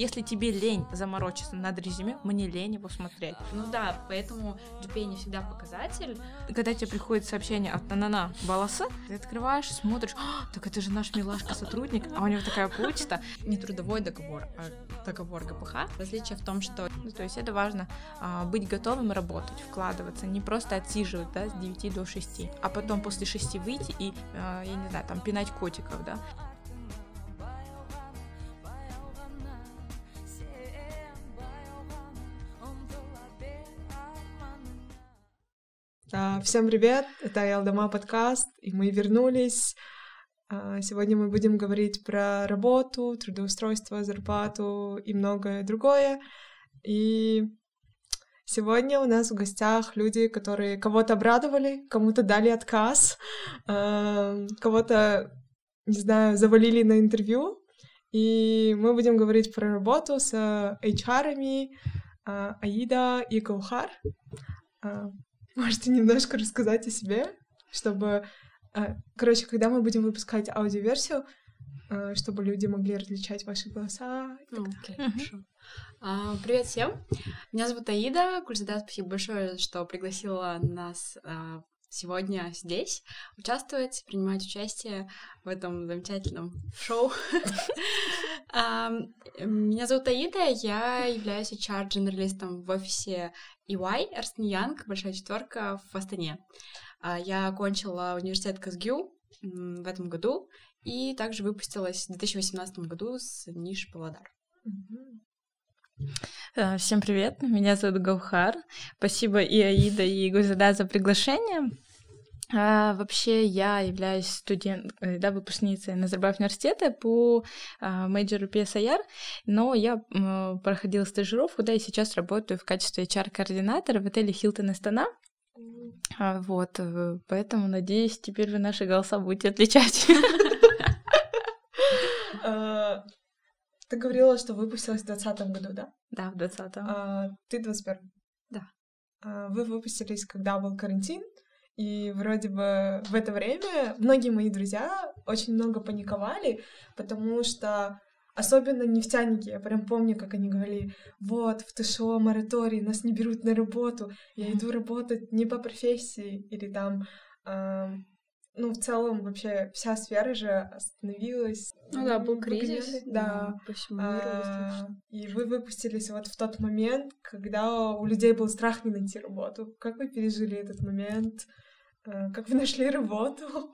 Если тебе лень заморочиться над резюме, мне лень его смотреть. Ну да, поэтому GPA не всегда показатель. Когда тебе приходит сообщение от Нанана Баласа, ты открываешь, смотришь, «А, так это же наш милашка сотрудник, а у него такая почта. Не трудовой договор, а договор ГПХ. Различие в том, что... Ну, то есть это важно а, быть готовым работать, вкладываться, не просто отсиживать, да, с 9 до 6, а потом после 6 выйти и, а, я не знаю, там, пинать котиков, да. Всем привет, это Ялдама подкаст, и мы вернулись. А, Сегодня мы будем говорить про работу, трудоустройство, зарплату и многое другое. И сегодня у нас в гостях люди, которые кого-то обрадовали, кому-то дали отказ, а, кого-то, не знаю, завалили на интервью. И мы будем говорить про работу с HR-ами Аида и Гаухар. Можете немножко рассказать о себе, чтобы... а, Короче, когда мы будем выпускать аудиоверсию, а, чтобы люди могли различать ваши голоса. окей, хорошо. А, Привет всем. Меня зовут Аида. Кульзада, спасибо большое, что пригласила нас а, сегодня здесь участвовать, принимать участие в этом замечательном шоу. Меня зовут Аида, я являюсь HR-дженералистом в офисе EY, Ernst Young, большая четверка в Астане. А, Я окончила университет КСГЮ м, в этом году и также выпустилась в 2018 году с Ниш Павлодар. Э, Всем привет, меня зовут Гаухар. Спасибо и Аида, и Гузада за приглашение. А, вообще, я являюсь студент, э, да, выпускницей Назарбаев университета по а, мейджору PSIR, но я м, проходила стажировку, да, и сейчас работаю в качестве HR-координатора в отеле Hilton Астана. А, Вот, э, поэтому, надеюсь, теперь вы наши голоса будете отличать. Ты говорила, что выпустилась в 2020 году, да? Да, в 20-м. А ты 21 Да. А, Вы выпустились, когда был карантин, и вроде бы в это время многие мои друзья очень много паниковали, потому что особенно нефтяники, я прям помню, как они говорили, вот, в ТШО мораторий, нас не берут на работу, я иду работать не по профессии, или там, ам, ну, в целом вообще вся сфера же остановилась. Ну да, был кризис. Да. По всему миру А, достаточно. И вы выпустились вот в тот момент, когда у людей был страх не найти работу. Как вы пережили этот момент? А, Как вы нашли работу?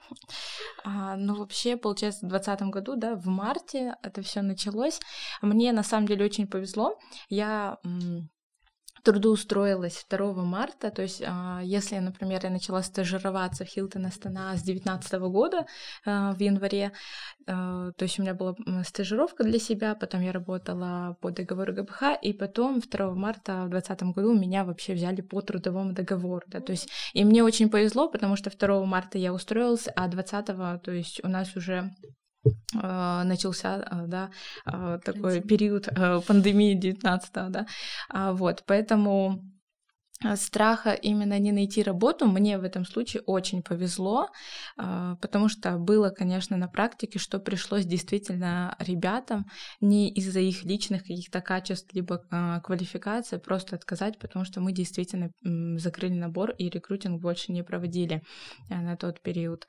А, ну, вообще, получается, в 2020 году, да, в марте это все началось. Мне, на самом деле, очень повезло. Я м, трудоустроилась 2 марта, то есть а, если, например, я начала стажироваться в Хилтон Астана с 2019 года а, в январе, а, то есть у меня была стажировка для себя, потом я работала по договору ГПХ, и потом 2 марта в 2020 году меня вообще взяли по трудовому договору, да, то есть и мне очень повезло, потому что 2 марта я устроилась, а 20 то есть у нас уже начался, э, да, э, такой период пандемии 19 да, А, вот, поэтому страха именно не найти работу мне в этом случае очень повезло, потому что было, конечно, на практике, что пришлось действительно ребятам не из-за их личных каких-то качеств либо квалификации просто отказать, потому что мы действительно закрыли набор и рекрутинг больше не проводили на тот период.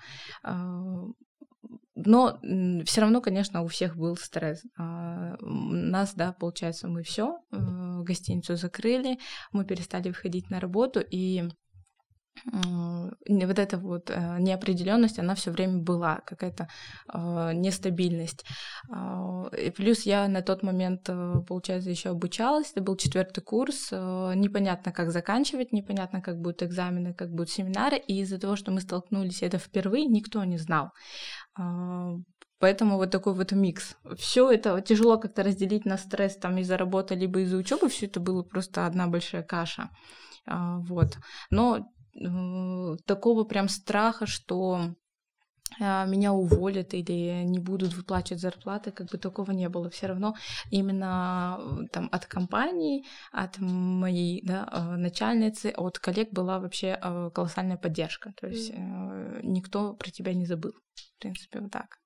А, Но все равно, конечно, у всех был стресс. А, м, Нас, да, получается, мы все гостиницу закрыли, мы перестали выходить на работу, и вот эта вот э, неопределенность, она все время была, какая-то э, нестабильность. А, И плюс я на тот момент, э, получается, еще обучалась, это был четвертый курс, э, непонятно, как заканчивать, непонятно, как будут экзамены, как будут семинары, и из-за того, что мы столкнулись это впервые, никто не знал. А, Поэтому вот такой вот микс. Все это тяжело как-то разделить на стресс там из-за работы либо из-за учебы. Все это было просто одна большая каша. А, Вот. Но э, такого прям страха, что меня уволят или не будут выплачивать зарплаты, как бы такого не было. Все равно именно э, там от компании, от моей да, э, начальницы, от коллег была вообще э, колоссальная поддержка. То есть никто про тебя не забыл. В принципе, вот так.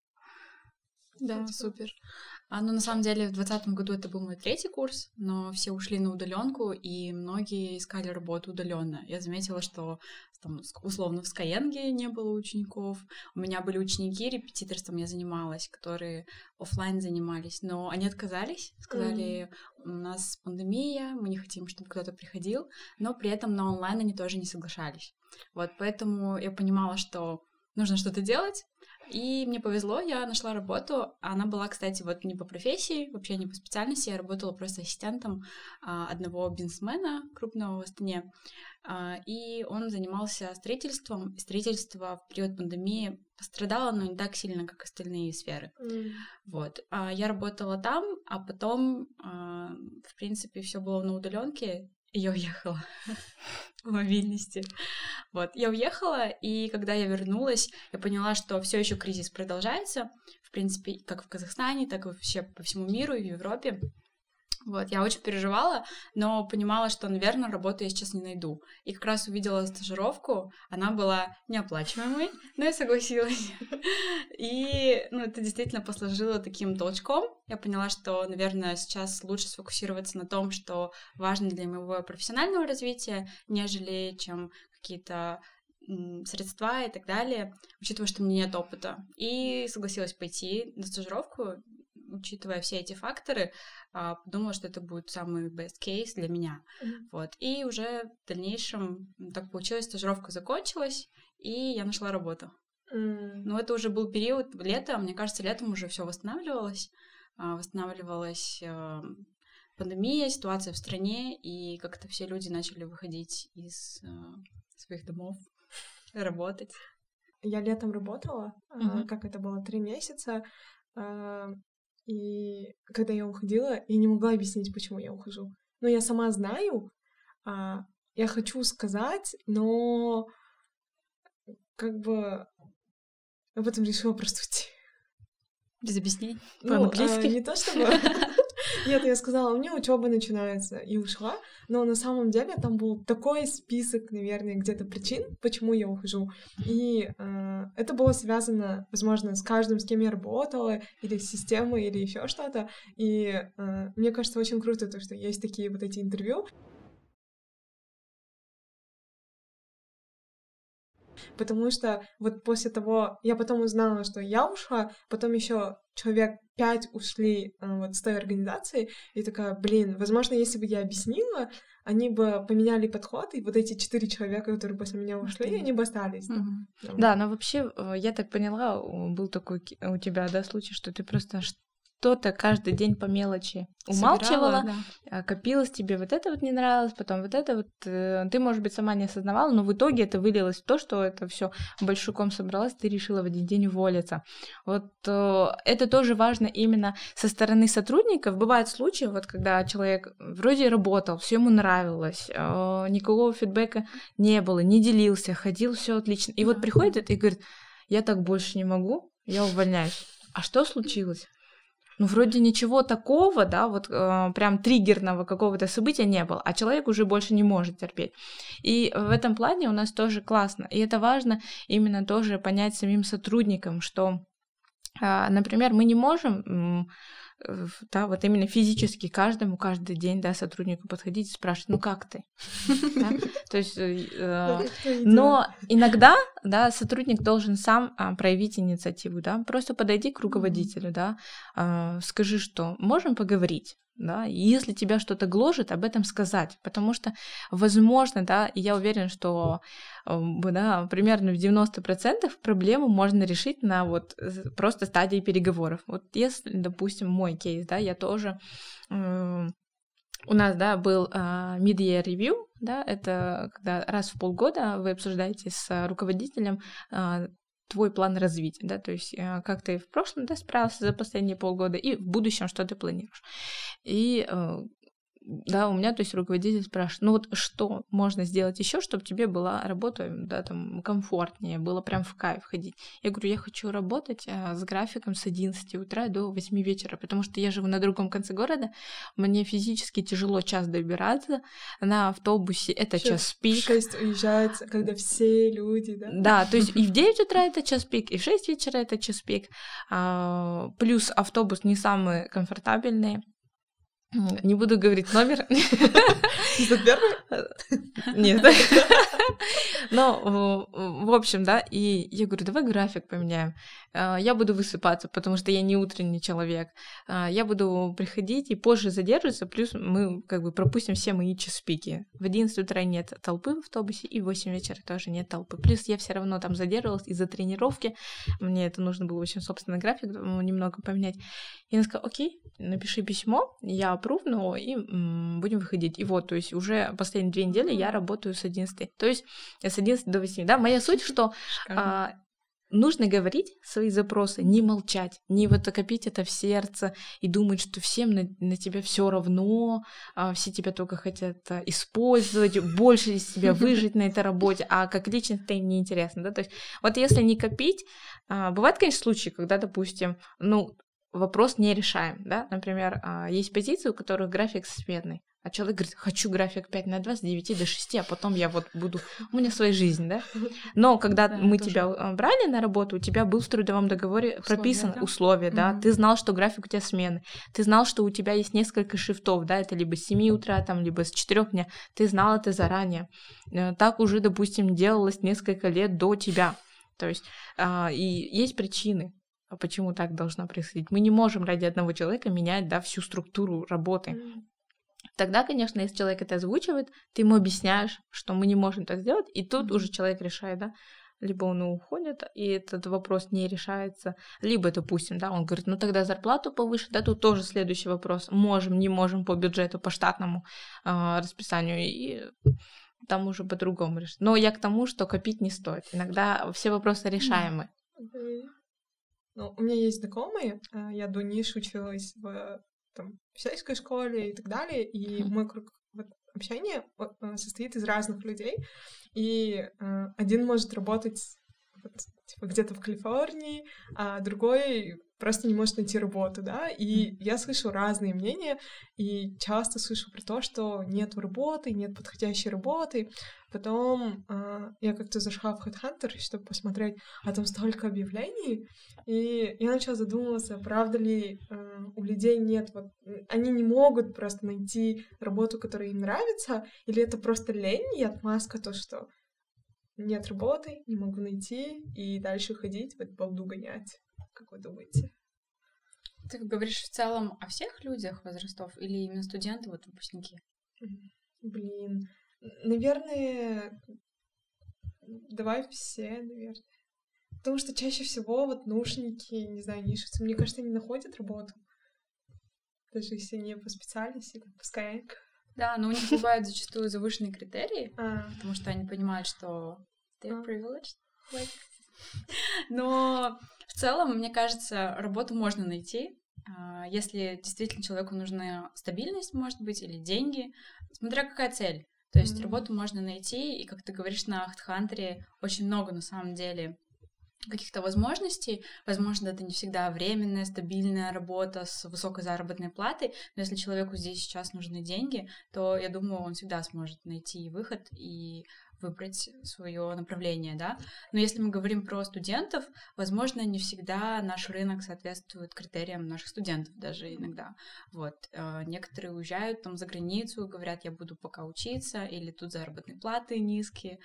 Да, супер. А, ну, на самом деле, в 2020 году это был мой третий курс, но все ушли на удаленку, и многие искали работу удаленно. Я заметила, что там, условно в Skyeng не было учеников. У меня были ученики, репетиторством я занималась, которые офлайн занимались, но они отказались, сказали, mm. у нас пандемия, мы не хотим, чтобы кто-то приходил, но при этом на онлайн они тоже не соглашались. Вот, поэтому я понимала, что нужно что-то делать, и мне повезло, я нашла работу. Она была, кстати, вот не по профессии, вообще не по специальности. Я работала просто ассистентом а, одного бизнесмена крупного в Астане. А, и он занимался строительством. Строительство в период пандемии пострадало, но не так сильно, как остальные сферы. Mm. Вот. А, я работала там, а потом, а, в принципе, все было на удаленке я уехала в мобильности. Вот, я уехала, и когда я вернулась, я поняла, что все еще кризис продолжается, в принципе, как в Казахстане, так и вообще по всему миру и в Европе. Вот, я очень переживала, но понимала, что, наверное, работу я сейчас не найду. И как раз увидела стажировку, она была неоплачиваемой, но я согласилась. И, ну, это действительно послужило таким толчком. Я поняла, что, наверное, сейчас лучше сфокусироваться на том, что важно для моего профессионального развития, нежели чем какие-то средства и так далее, учитывая, что у меня нет опыта. И согласилась пойти на стажировку, учитывая все эти факторы, а, подумала, что это будет самый best case для меня. Mm-hmm. Вот. И уже в дальнейшем так получилось, стажировка закончилась, и я нашла работу. Mm. Но это уже был период лета, мне кажется, летом уже все восстанавливалось. А, восстанавливалась а, пандемия, ситуация в стране, и как-то все люди начали выходить из своих домов, работать. Я летом работала, mm-hmm. как это было, три месяца. И когда я уходила, я не могла объяснить, почему я ухожу. Но я сама знаю, а, я хочу сказать, но как бы об этом решила просто уйти. Без объяснений? По-английски? Ну, а, не то чтобы... Нет, я сказала, у меня учеба начинается, и ушла. Но на самом деле там был такой список, наверное, где-то причин, почему я ухожу. И э, это было связано, возможно, с каждым, с кем я работала, или с системой, или еще что-то. И э, мне кажется, очень круто то, что есть такие вот эти интервью. Потому что вот после того, я потом узнала, что я ушла, потом еще человек пять ушли э, вот с той организации, и такая, блин, возможно, если бы я объяснила, они бы поменяли подход, и вот эти четыре человека, которые после меня ушли, они бы остались. Mm-hmm. Да, но вообще, э, я так поняла, был такой у тебя, да, случай, что ты просто что-то каждый день по мелочи умалчивала, Собирала, да. А, копилось тебе вот это вот не нравилось, потом вот это вот э, ты, может быть, сама не осознавала, но в итоге это вылилось в то, что это все большуком собралось, ты решила в один день уволиться. Вот э, это тоже важно именно со стороны сотрудников. Бывают случаи, вот когда человек вроде работал, все ему нравилось, э, никакого фидбэка не было, не делился, ходил, все отлично. И вот приходит и говорит, я так больше не могу, я увольняюсь. А что случилось? Ну, вроде ничего такого, да, вот э, прям триггерного какого-то события не было, а человек уже больше не может терпеть. И в этом плане у нас тоже классно. И это важно именно тоже понять самим сотрудникам, что, э, например, мы не можем да, вот именно физически каждому каждый день, да, сотруднику подходить и спрашивать, ну как ты? То есть, э, э, но иногда, да, сотрудник должен сам а, проявить инициативу, да, просто подойди к руководителю, да, а, скажи, что можем поговорить, да, и если тебя что-то гложет, об этом сказать, потому что, возможно, да, и я уверена, что да, примерно в 90% проблему можно решить на вот просто стадии переговоров. Вот если, допустим, мой кейс, да, я тоже у нас, да, был uh, mid-year review, да, это когда раз в полгода вы обсуждаете с руководителем uh, твой план развития, да, то есть uh, как ты в прошлом, да, справился за последние полгода и в будущем что ты планируешь. И да, у меня, то есть руководитель спрашивает, ну вот что можно сделать еще, чтобы тебе была работа, да, там, комфортнее, было прям в кайф ходить. Я говорю, я хочу работать а, с графиком с 11 утра до 8 вечера, потому что я живу на другом конце города, мне физически тяжело час добираться, на автобусе это Сейчас час пик. В 6 уезжают, когда все люди, да? Да, то есть и в 9 утра это час пик, и в 6 вечера это час пик, а, плюс автобус не самый комфортабельный, не буду говорить номер. Нет. Но, в общем, да, и я говорю, давай график поменяем. А, я буду высыпаться, потому что я не утренний человек. А, я буду приходить и позже задерживаться, плюс мы как бы пропустим все мои час-пики. В 11 утра нет толпы в автобусе, и в 8 вечера тоже нет толпы. Плюс я все равно там задерживалась из-за тренировки. Мне это нужно было очень собственный график немного поменять. И она сказала, окей, напиши письмо, я опрувну, и будем выходить. И вот, то есть уже последние две недели я работаю с 11. То есть с 11 до 8. Да, моя суть, что а, нужно говорить свои запросы, не молчать, не вот копить это в сердце и думать, что всем на, на тебя все равно, а, все тебя только хотят а, использовать, больше из себя выжить на этой работе, а как личность это им не интересно, да, то есть вот если не копить, а, бывают, конечно, случаи, когда, допустим, ну, вопрос не решаем, да, например, а, есть позиции, у которых график сменный, а человек говорит, хочу график 5 на 2 с 9 до 6, а потом я вот буду... У меня своя жизнь, да? Но когда да, мы тоже. тебя а, брали на работу, у тебя был в трудовом договоре условия, прописан да? условия, да? Угу. Ты знал, что график у тебя смены. Ты знал, что у тебя есть несколько шифтов, да? Это либо с 7 утра, там, либо с 4 дня. Ты знал это заранее. Э, так уже, допустим, делалось несколько лет до тебя. То есть а, и есть причины, почему так должно происходить. Мы не можем ради одного человека менять да, всю структуру работы. Тогда, конечно, если человек это озвучивает, ты ему объясняешь, что мы не можем так сделать, и тут уже человек решает, да, либо он уходит, и этот вопрос не решается, либо, допустим, да, он говорит, ну тогда зарплату повыше, да, тут тоже следующий вопрос, можем, не можем по бюджету, по штатному э, расписанию, и там уже по-другому решить. Но я к тому, что копить не стоит. Иногда все вопросы решаемы. Ну, у меня есть знакомые, э, я до ниш училась в там, в сельской школе и так далее, и mm-hmm. мой круг вот, общения э, состоит из разных людей, и э, один может работать вот, типа, где-то в Калифорнии, а другой просто не может найти работу, да, и я слышу разные мнения, и часто слышу про то, что нет работы, нет подходящей работы, потом э, я как-то зашла в Headhunter, чтобы посмотреть, а там столько объявлений, и я начала задумываться, правда ли э, у людей нет, вот, они не могут просто найти работу, которая им нравится, или это просто лень и отмазка, то, что нет работы, не могу найти, и дальше ходить, вот балду гонять. Как вы думаете? Ты говоришь в целом о всех людях возрастов или именно студенты, вот выпускники? Блин, наверное, давай все, наверное. Потому что чаще всего вот наушники, не знаю, нишицы, мне кажется, они находят работу. Даже если не по специальности, как по Skyeng. Да, но у них бывают зачастую завышенные критерии, а. потому что они понимают, что they're а. privileged. Like. Но в целом, мне кажется, работу можно найти, а, если действительно человеку нужна стабильность, может быть, или деньги, смотря какая цель. То есть mm-hmm. работу можно найти, и, как ты говоришь, на Ахтхантере очень много на самом деле каких-то возможностей. Возможно, это не всегда временная, стабильная работа с высокой заработной платой, но если человеку здесь сейчас нужны деньги, то я думаю, он всегда сможет найти выход и выбрать свое направление, да. Но если мы говорим про студентов, возможно, не всегда наш рынок соответствует критериям наших студентов даже иногда. Вот. Э, некоторые уезжают там за границу, говорят, я буду пока учиться, или тут заработные платы низкие.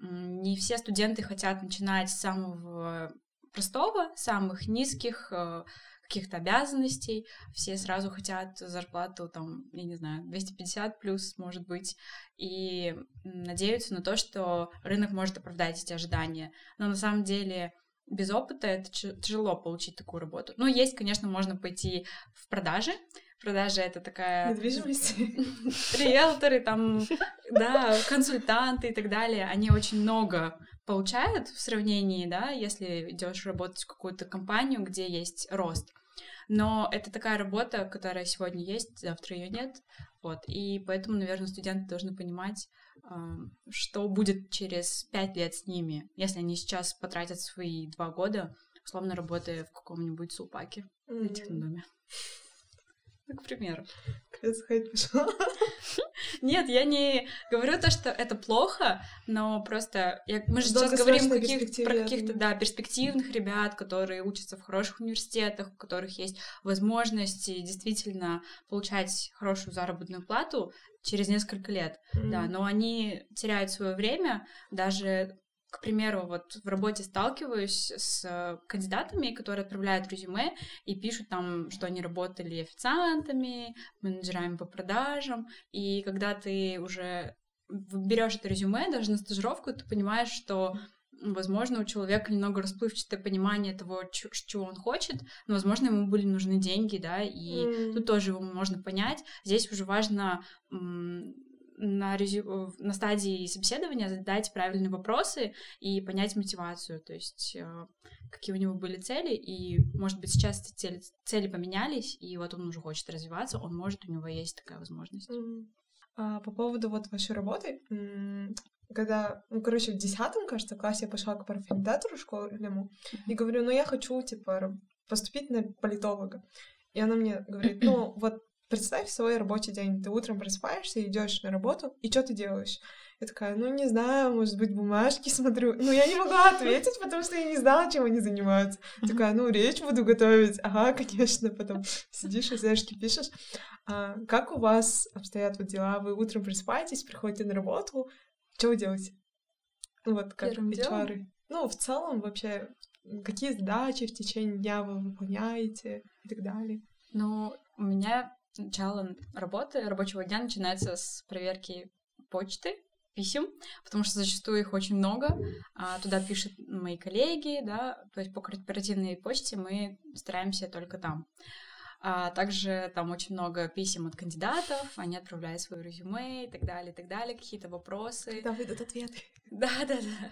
Не все студенты хотят начинать с самого простого, самых низких э, каких-то обязанностей, все сразу хотят зарплату, там, я не знаю, 250 плюс, может быть, и надеются на то, что рынок может оправдать эти ожидания. Но на самом деле без опыта это тяжело получить такую работу. Ну, есть, конечно, можно пойти в продажи. Продажи — это такая... Недвижимость. Риэлторы, там, да, консультанты и так далее. Они очень много получают в сравнении, да, если идешь работать в какую-то компанию, где есть рост. Но это такая работа, которая сегодня есть, завтра ее нет. Вот. И поэтому, наверное, студенты должны понимать, что будет через пять лет с ними, если они сейчас потратят свои два года, условно работая в каком-нибудь супаке mm-hmm. на технодоме. Ну, к примеру. Сказать пошла. Нет, я не говорю то, что это плохо, но просто я, мы же сейчас говорим каких, про каких-то да, перспективных ребят, которые учатся в хороших университетах, у которых есть возможности действительно получать хорошую заработную плату через несколько лет. Mm-hmm. Да, но они теряют свое время, даже к примеру, вот в работе сталкиваюсь с э, кандидатами, которые отправляют резюме и пишут там, что они работали официантами, менеджерами по продажам, и когда ты уже берешь это резюме, даже на стажировку, ты понимаешь, что возможно, у человека немного расплывчатое понимание того, чего он хочет, но, возможно, ему были нужны деньги, да, и mm. тут тоже его можно понять. Здесь уже важно на, резю... на стадии собеседования задать правильные вопросы и понять мотивацию, то есть э, какие у него были цели, и, может быть, сейчас эти цели, цели поменялись, и вот он уже хочет развиваться, он может, у него есть такая возможность. Mm. А, по поводу вот вашей работы, когда, ну, короче, в десятом, кажется, классе я пошла к парфюмидатору школьному и говорю, ну, я хочу, типа, поступить на политолога. И она мне говорит, ну, вот Представь свой рабочий день. Ты утром просыпаешься, идешь на работу, и что ты делаешь? Я такая, ну, не знаю, может быть, бумажки смотрю. Ну, я не могла ответить, потому что я не знала, чем они занимаются. Такая, ну, речь буду готовить. Ага, конечно. Потом сидишь, эсэшки пишешь. А, как у вас обстоят вот дела? Вы утром просыпаетесь, приходите на работу. Что вы делаете? Ну, вот как Первым HR. Ну, в целом вообще, какие задачи в течение дня вы выполняете и так далее? Ну, у меня начало работы, рабочего дня начинается с проверки почты, писем, потому что зачастую их очень много. А, туда пишут мои коллеги, да, то есть по корпоративной почте мы стараемся только там. А также там очень много писем от кандидатов, они отправляют свое резюме и так далее, и так далее, какие-то вопросы. Когда выйдут ответы. Да, да, да.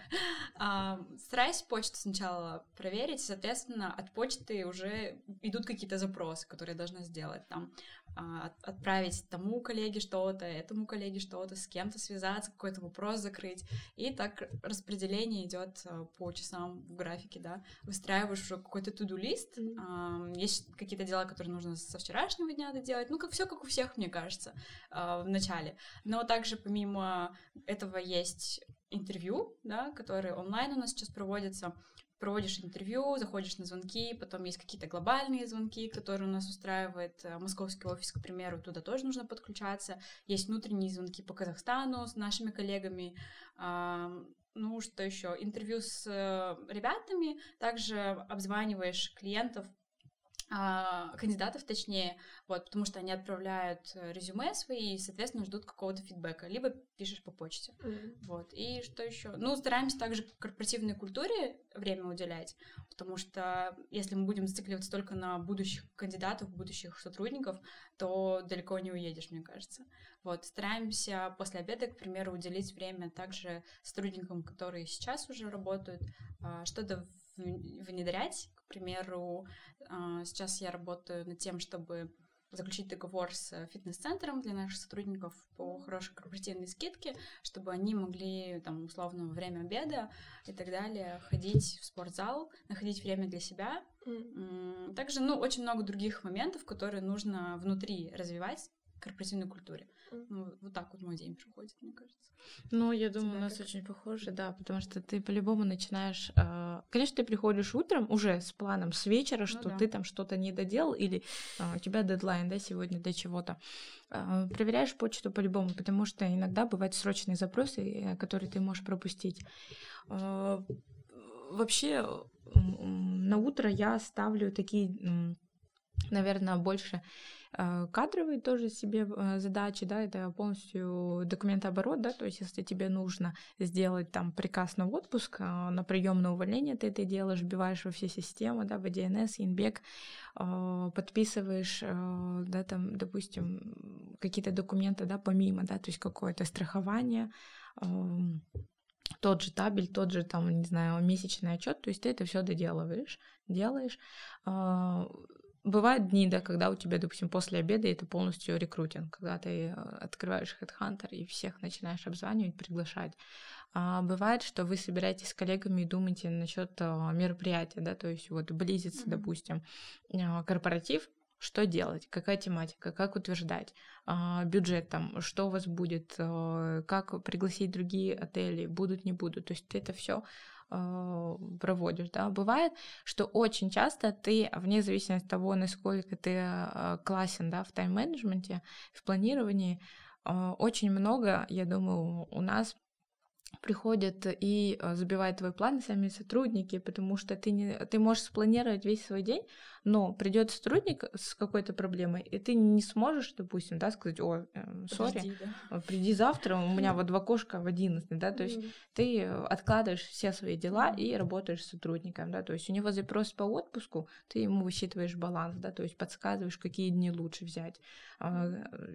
А, стараюсь почту сначала проверить, соответственно, от почты уже идут какие-то запросы, которые я должна сделать. Там а, отправить тому коллеге что-то, этому коллеге что-то, с кем-то связаться, какой-то вопрос закрыть. И так распределение идет а, по часам в графике, да. Выстраиваешь уже какой-то туду-лист. Mm-hmm. Есть какие-то дела, которые нужно со вчерашнего дня доделать. Ну, как все как у всех, мне кажется, в начале. Но также помимо этого есть интервью, да, которые онлайн у нас сейчас проводятся проводишь интервью, заходишь на звонки, потом есть какие-то глобальные звонки, которые у нас устраивает э, московский офис, к примеру, туда тоже нужно подключаться. Есть внутренние звонки по Казахстану с нашими коллегами. Ну, что еще? Интервью с э, ребятами, также обзваниваешь клиентов а, кандидатов, точнее, вот, потому что они отправляют э, резюме свои и, соответственно, ждут какого-то фидбэка, либо пишешь по почте, mm-hmm. вот. И что еще? Ну, стараемся также корпоративной культуре время уделять, потому что если мы будем зацикливаться только на будущих кандидатов, будущих сотрудников, то далеко не уедешь, мне кажется. Вот, стараемся после обеда, к примеру, уделить время также сотрудникам, которые сейчас уже работают, а, что-то внедрять. К примеру, а, сейчас я работаю над тем, чтобы заключить договор с фитнес-центром для наших сотрудников по хорошей корпоративной скидке, чтобы они могли, там, условно, во время обеда и так далее ходить в спортзал, находить время для себя. Mm. Также, ну, очень много других моментов, которые нужно внутри развивать корпоративной культуре. Ну, вот так вот мой день проходит, мне кажется. Ну, я думаю, у нас как? очень похоже, да, потому что ты по-любому начинаешь... Э, конечно, ты приходишь утром уже с планом с вечера, ну, что да. ты там что-то не доделал, или э, у тебя дедлайн, да, сегодня до чего-то. Э, проверяешь почту по-любому, потому что иногда бывают срочные запросы, которые ты можешь пропустить. Э, вообще, на утро я ставлю такие, наверное, больше Э, кадровые тоже себе э, задачи, да, это полностью документооборот, да, то есть если тебе нужно сделать там приказ на отпуск, э, на прием на увольнение, ты это делаешь, вбиваешь во все системы, да, в DNS, Инбек, подписываешь, да, там, допустим, какие-то документы, да, помимо, да, то есть какое-то страхование, эм, тот же табель, тот же там, не знаю, месячный отчет, то есть ты это все доделываешь, делаешь, Бывают дни, да, когда у тебя, допустим, после обеда это полностью рекрутинг, когда ты э, открываешь HeadHunter и всех начинаешь обзванивать, приглашать. А бывает, что вы собираетесь с коллегами и думаете насчет а, мероприятия, да, то есть вот близится, mm-hmm. допустим, а, корпоратив, что делать, какая тематика, как утверждать, а, бюджет там, что у вас будет, как пригласить другие отели, будут, не будут. То есть это все а, проводишь, да. Бывает, что очень часто ты, вне зависимости от того, насколько ты а, классен, да, в тайм-менеджменте, в планировании, а, очень много, я думаю, у нас приходят и забивают твой план сами сотрудники, потому что ты, не, ты можешь спланировать весь свой день, но придет сотрудник с какой-то проблемой, и ты не сможешь, допустим, да, сказать, о, эм, сори, да. приди завтра, у меня вот два кошка в 11, да, то есть ты откладываешь все свои дела и работаешь с сотрудником, да, то есть у него запрос по отпуску, ты ему высчитываешь баланс, да, то есть подсказываешь, какие дни лучше взять. А,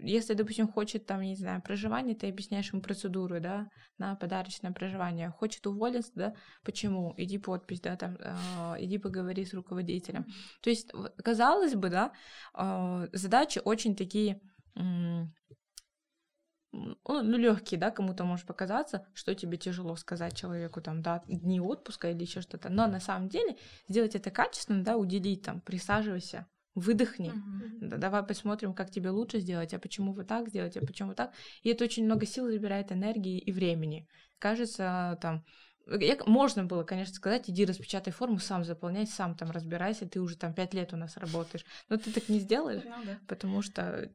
если, допустим, хочет там, не знаю, проживание, ты объясняешь ему процедуру, да, на подарочное проживание. Хочет уволиться, да, почему? Иди подпись, да, там, э, иди поговори с руководителем. То есть есть, казалось бы, да, а, задачи очень такие ну, легкие, да, кому-то может показаться, что тебе тяжело сказать человеку, там, да, дни отпуска или еще что-то. Но на самом деле сделать это качественно, да, уделить, там, присаживайся, выдохни, uh-huh. да, давай посмотрим, как тебе лучше сделать, а почему вы так сделаете, а почему так. И это очень много сил забирает энергии и времени. Кажется, там, я, можно было, конечно, сказать, иди распечатай форму, сам заполняй, сам там разбирайся, ты уже там пять лет у нас работаешь. Но ты так не сделаешь, ну, да. потому что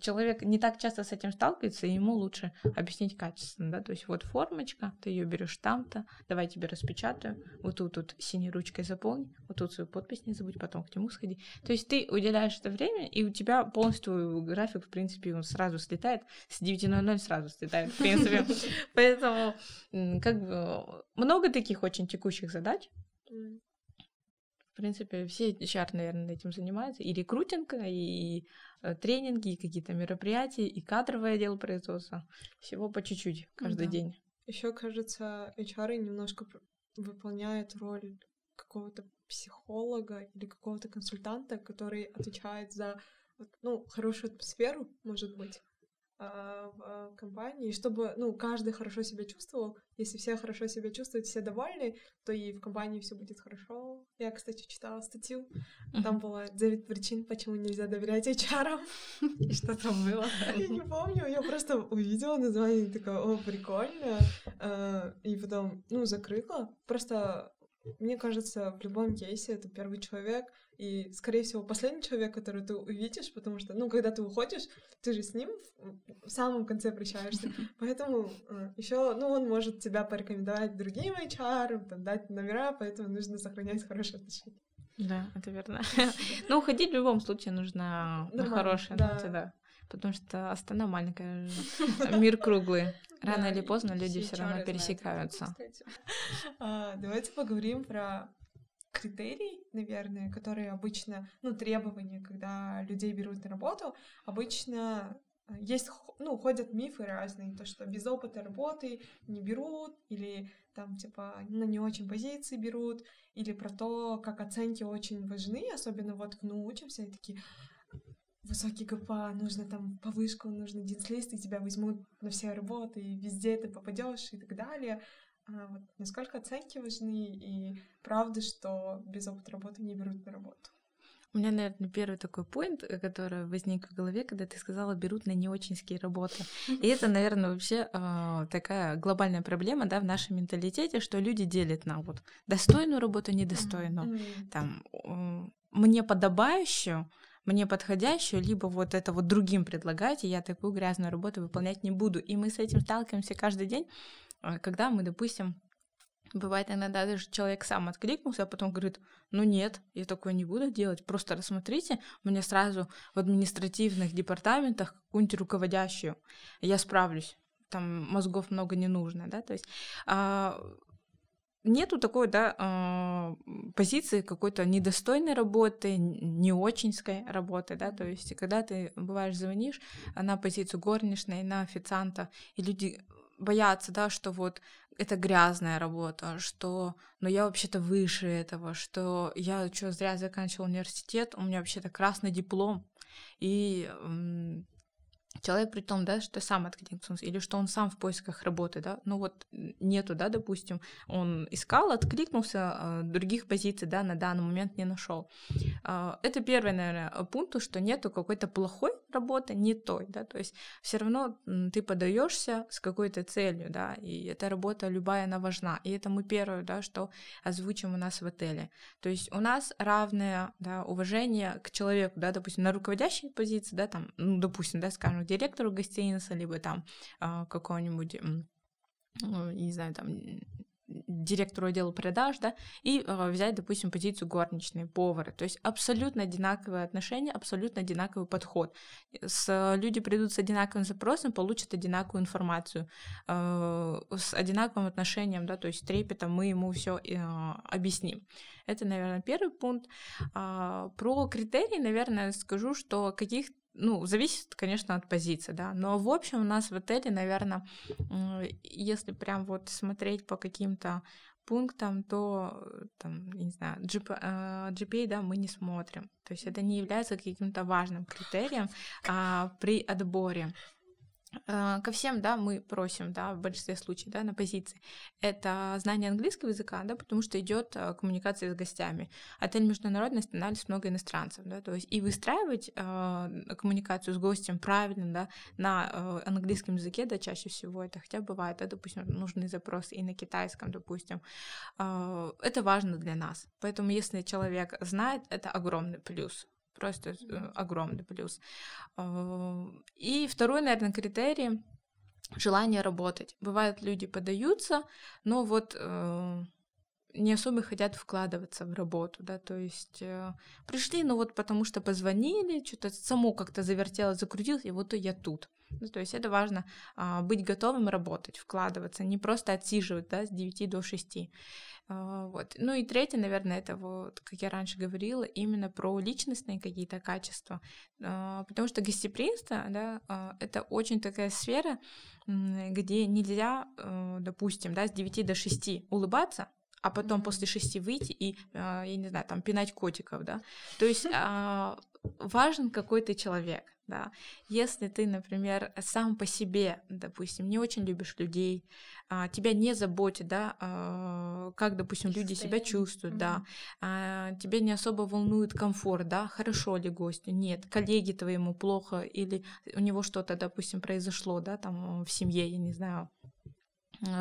человек не так часто с этим сталкивается, и ему лучше объяснить качественно, да, то есть вот формочка, ты ее берешь там-то, давай тебе распечатаю, вот тут тут синей ручкой заполни, вот тут свою подпись не забудь, потом к нему сходи. То есть ты уделяешь это время, и у тебя полностью график, в принципе, он сразу слетает, с 9.00 сразу слетает, в принципе. Поэтому как бы много таких очень текущих задач, в принципе, все HR, наверное, этим занимаются. И рекрутинг, и э, тренинги, и какие-то мероприятия, и кадровое отдел производства. Всего по чуть-чуть каждый да. день. Еще, кажется, HR немножко выполняют роль какого-то психолога или какого-то консультанта, который отвечает за ну, хорошую атмосферу, может быть, в а, компании, чтобы, ну, каждый хорошо себя чувствовал. Если все хорошо себя чувствуют, все довольны, то и в компании все будет хорошо. Я, кстати, читала статью. Там было 9 причин, почему нельзя доверять HR. И что там было? Я не помню, я просто увидела название, такая, о, прикольно. А, и потом, ну, закрыла. Просто мне кажется, в любом кейсе это первый человек, и, скорее всего, последний человек, который ты увидишь, потому что, ну, когда ты уходишь, ты же с ним в самом конце прощаешься. Поэтому э, еще, ну, он может тебя порекомендовать другим HR, там, дать номера, поэтому нужно сохранять хорошие отношения. Да, это верно. Но уходить в любом случае нужно на хорошие да. Потому что Астана маленькая, мир круглый. Рано или поздно люди все равно пересекаются. А, давайте поговорим про критерий, наверное, которые обычно, ну, требования, когда людей берут на работу, обычно э, есть, ну, ходят мифы разные, то, что без опыта работы не берут, или там, типа, на не очень позиции берут, или про то, как оценки очень важны, особенно вот, ну, учимся, и такие, высокий ГПА, нужно там повышку, нужно динслист, и тебя возьмут на все работы, и везде ты попадешь и так далее. А вот насколько оценки важны, и правда, что без опыта работы не берут на работу? У меня, наверное, первый такой поинт, э, который возник в голове, когда ты сказала, берут на неочинские работы. И это, наверное, вообще э, такая глобальная проблема, да, в нашем менталитете, что люди делят на вот достойную работу, недостойную, там, э, мне подобающую, мне подходящую, либо вот это вот другим предлагать, и я такую грязную работу выполнять не буду. И мы с этим сталкиваемся каждый день, а, когда мы, допустим, Бывает иногда даже человек сам откликнулся, а потом говорит, ну нет, я такое не буду делать, просто рассмотрите мне сразу в административных департаментах какую-нибудь руководящую, я справлюсь, там мозгов много не нужно, да, то есть а, нету такой, да, а, позиции какой-то недостойной работы, не оченьской работы, да, то есть когда ты, бываешь, звонишь на позицию горничной, на официанта, и люди боятся, да, что вот это грязная работа, что, ну, я вообще-то выше этого, что я что, зря заканчивал университет, у меня вообще-то красный диплом, и человек при том, да, что сам откликнулся, или что он сам в поисках работы, да, ну вот нету, да, допустим, он искал, откликнулся, а других позиций, да, на данный момент не нашел. А, это первый, наверное, пункт, что нету какой-то плохой работы, не той, да, то есть все равно ты подаешься с какой-то целью, да, и эта работа любая, она важна, и это мы первое, да, что озвучим у нас в отеле, то есть у нас равное, да, уважение к человеку, да, допустим, на руководящей позиции, да, там, ну, допустим, да, скажем, директору гостиницы, либо там э, какого-нибудь, ну, не знаю, там директору отдела продаж, да, и э, взять, допустим, позицию горничной, повара. То есть абсолютно одинаковые отношения, абсолютно одинаковый подход. С, люди придут с одинаковым запросом, получат одинаковую информацию, э, с одинаковым отношением, да, то есть трепетом мы ему все э, объясним. Это, наверное, первый пункт. А, про критерии, наверное, скажу, что каких ну, зависит, конечно, от позиции, да, но в общем у нас в отеле, наверное, если прям вот смотреть по каким-то пунктам, то, там, не знаю, GPA, GPA, да, мы не смотрим. То есть это не является каким-то важным критерием а, при отборе. Э, ко всем, да, мы просим, да, в большинстве случаев, да, на позиции, это знание английского языка, да, потому что идет э, коммуникация с гостями. Отель международный, останавливались много иностранцев, да, то есть и выстраивать э, коммуникацию с гостем правильно, да, на э, английском языке, да, чаще всего это, хотя бывает, да, допустим, нужный запрос и на китайском, допустим, э, это важно для нас. Поэтому если человек знает, это огромный плюс Просто э, огромный плюс. А, и второй, наверное, критерий желание работать. Бывают люди подаются, но вот э, не особо хотят вкладываться в работу, да, то есть э, пришли, ну вот потому что позвонили, что-то само как-то завертелось, закрутилось, и вот я тут. Ну, то есть это важно э, быть готовым работать, вкладываться, не просто отсиживать, да, с 9 до 6. А, вот. Ну и третье, наверное, это вот, как я раньше говорила, именно про личностные какие-то качества, а, потому что гостеприимство, да, а, это очень такая сфера, где нельзя, допустим, да, с 9 до 6 улыбаться, а потом после шести выйти и, я не знаю, там, пинать котиков, да. То есть важен какой то человек, да. Если ты, например, сам по себе, допустим, не очень любишь людей, а, тебя не заботит, да, а, как, допустим, люди себя чувствуют, mm-hmm. да, а, тебя не особо волнует комфорт, да, хорошо ли гостю, нет, коллеги твоему плохо или у него что-то, допустим, произошло, да, там в семье, я не знаю,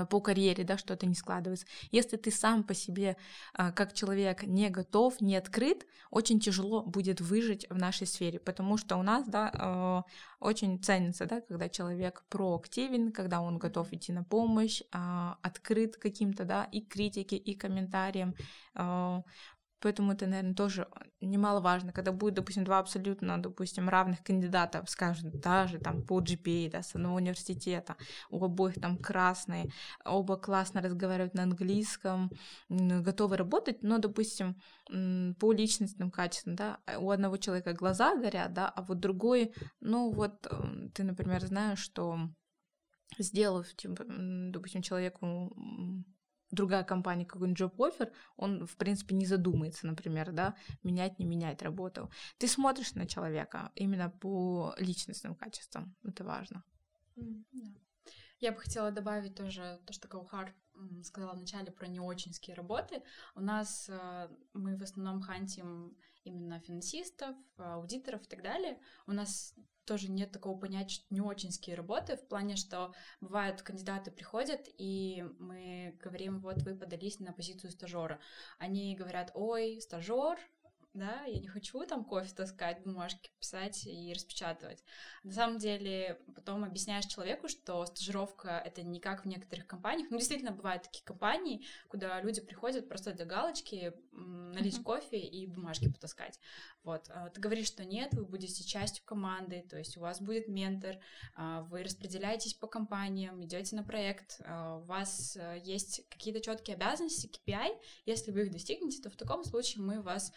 по карьере, да, что-то не складывается. Если ты сам по себе а, как человек не готов, не открыт, очень тяжело будет выжить в нашей сфере, потому что у нас, да, э, очень ценится, да, когда человек проактивен, когда он готов идти на помощь, а, открыт каким-то, да, и критике, и комментариям. Поэтому это, наверное, тоже немаловажно, когда будет, допустим, два абсолютно, допустим, равных кандидатов, скажем, даже там по GPA, да, с одного университета, у обоих там красные, оба классно разговаривают на английском, готовы работать, но, допустим, по личностным качествам, да, у одного человека глаза горят, да, а вот другой, ну вот ты, например, знаешь, что сделав, типа, допустим, человеку другая компания какой-нибудь job offer, он, в принципе, не задумается, например, да, менять, не менять работу. Ты смотришь на человека именно по личностным качествам, это важно. Я бы хотела добавить тоже то, что Каухар сказала вначале про неочинские работы. У нас э, мы в основном хантим именно финансистов, аудиторов и так далее. У нас тоже нет такого понятия, что не очинские работы, в плане, что бывают кандидаты приходят, и мы говорим, вот вы подались на позицию стажера. Они говорят, ой, стажер, да, я не хочу там кофе таскать, бумажки писать и распечатывать. На самом деле, потом объясняешь человеку, что стажировка — это не как в некоторых компаниях. Ну, действительно, бывают такие компании, куда люди приходят просто для галочки налить mm-hmm. кофе и бумажки потаскать. Вот. А ты говоришь, что нет, вы будете частью команды, то есть у вас будет ментор, а, вы распределяетесь по компаниям, идете на проект, а, у вас есть какие-то четкие обязанности, KPI. Если вы их достигнете, то в таком случае мы вас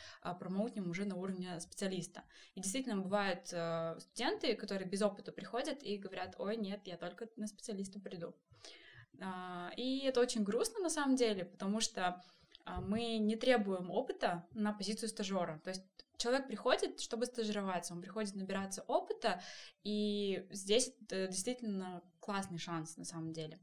промоутнем уже на уровне специалиста. И действительно бывают э, студенты, которые без опыта приходят и говорят, ой, нет, я только на специалиста приду. Э, и это очень грустно на самом деле, потому что э, мы не требуем опыта на позицию стажера. То есть человек приходит, чтобы стажироваться, он приходит набираться опыта, и здесь это действительно классный шанс на самом деле.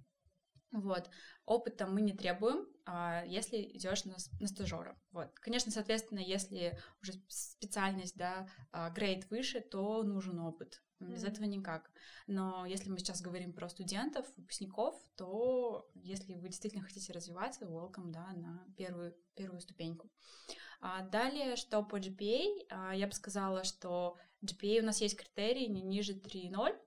Вот. Опыта мы не требуем, а если идешь на, на стажера. Вот. Конечно, соответственно, если уже специальность, да, а, грейд выше, то нужен опыт. Без mm-hmm. этого никак. Но если мы сейчас говорим про студентов, выпускников, то если вы действительно хотите развиваться, welcome, да, на первую, первую ступеньку. А далее, что по GPA, а, я бы сказала, что GPA у нас есть критерий не ниже 3.0, а,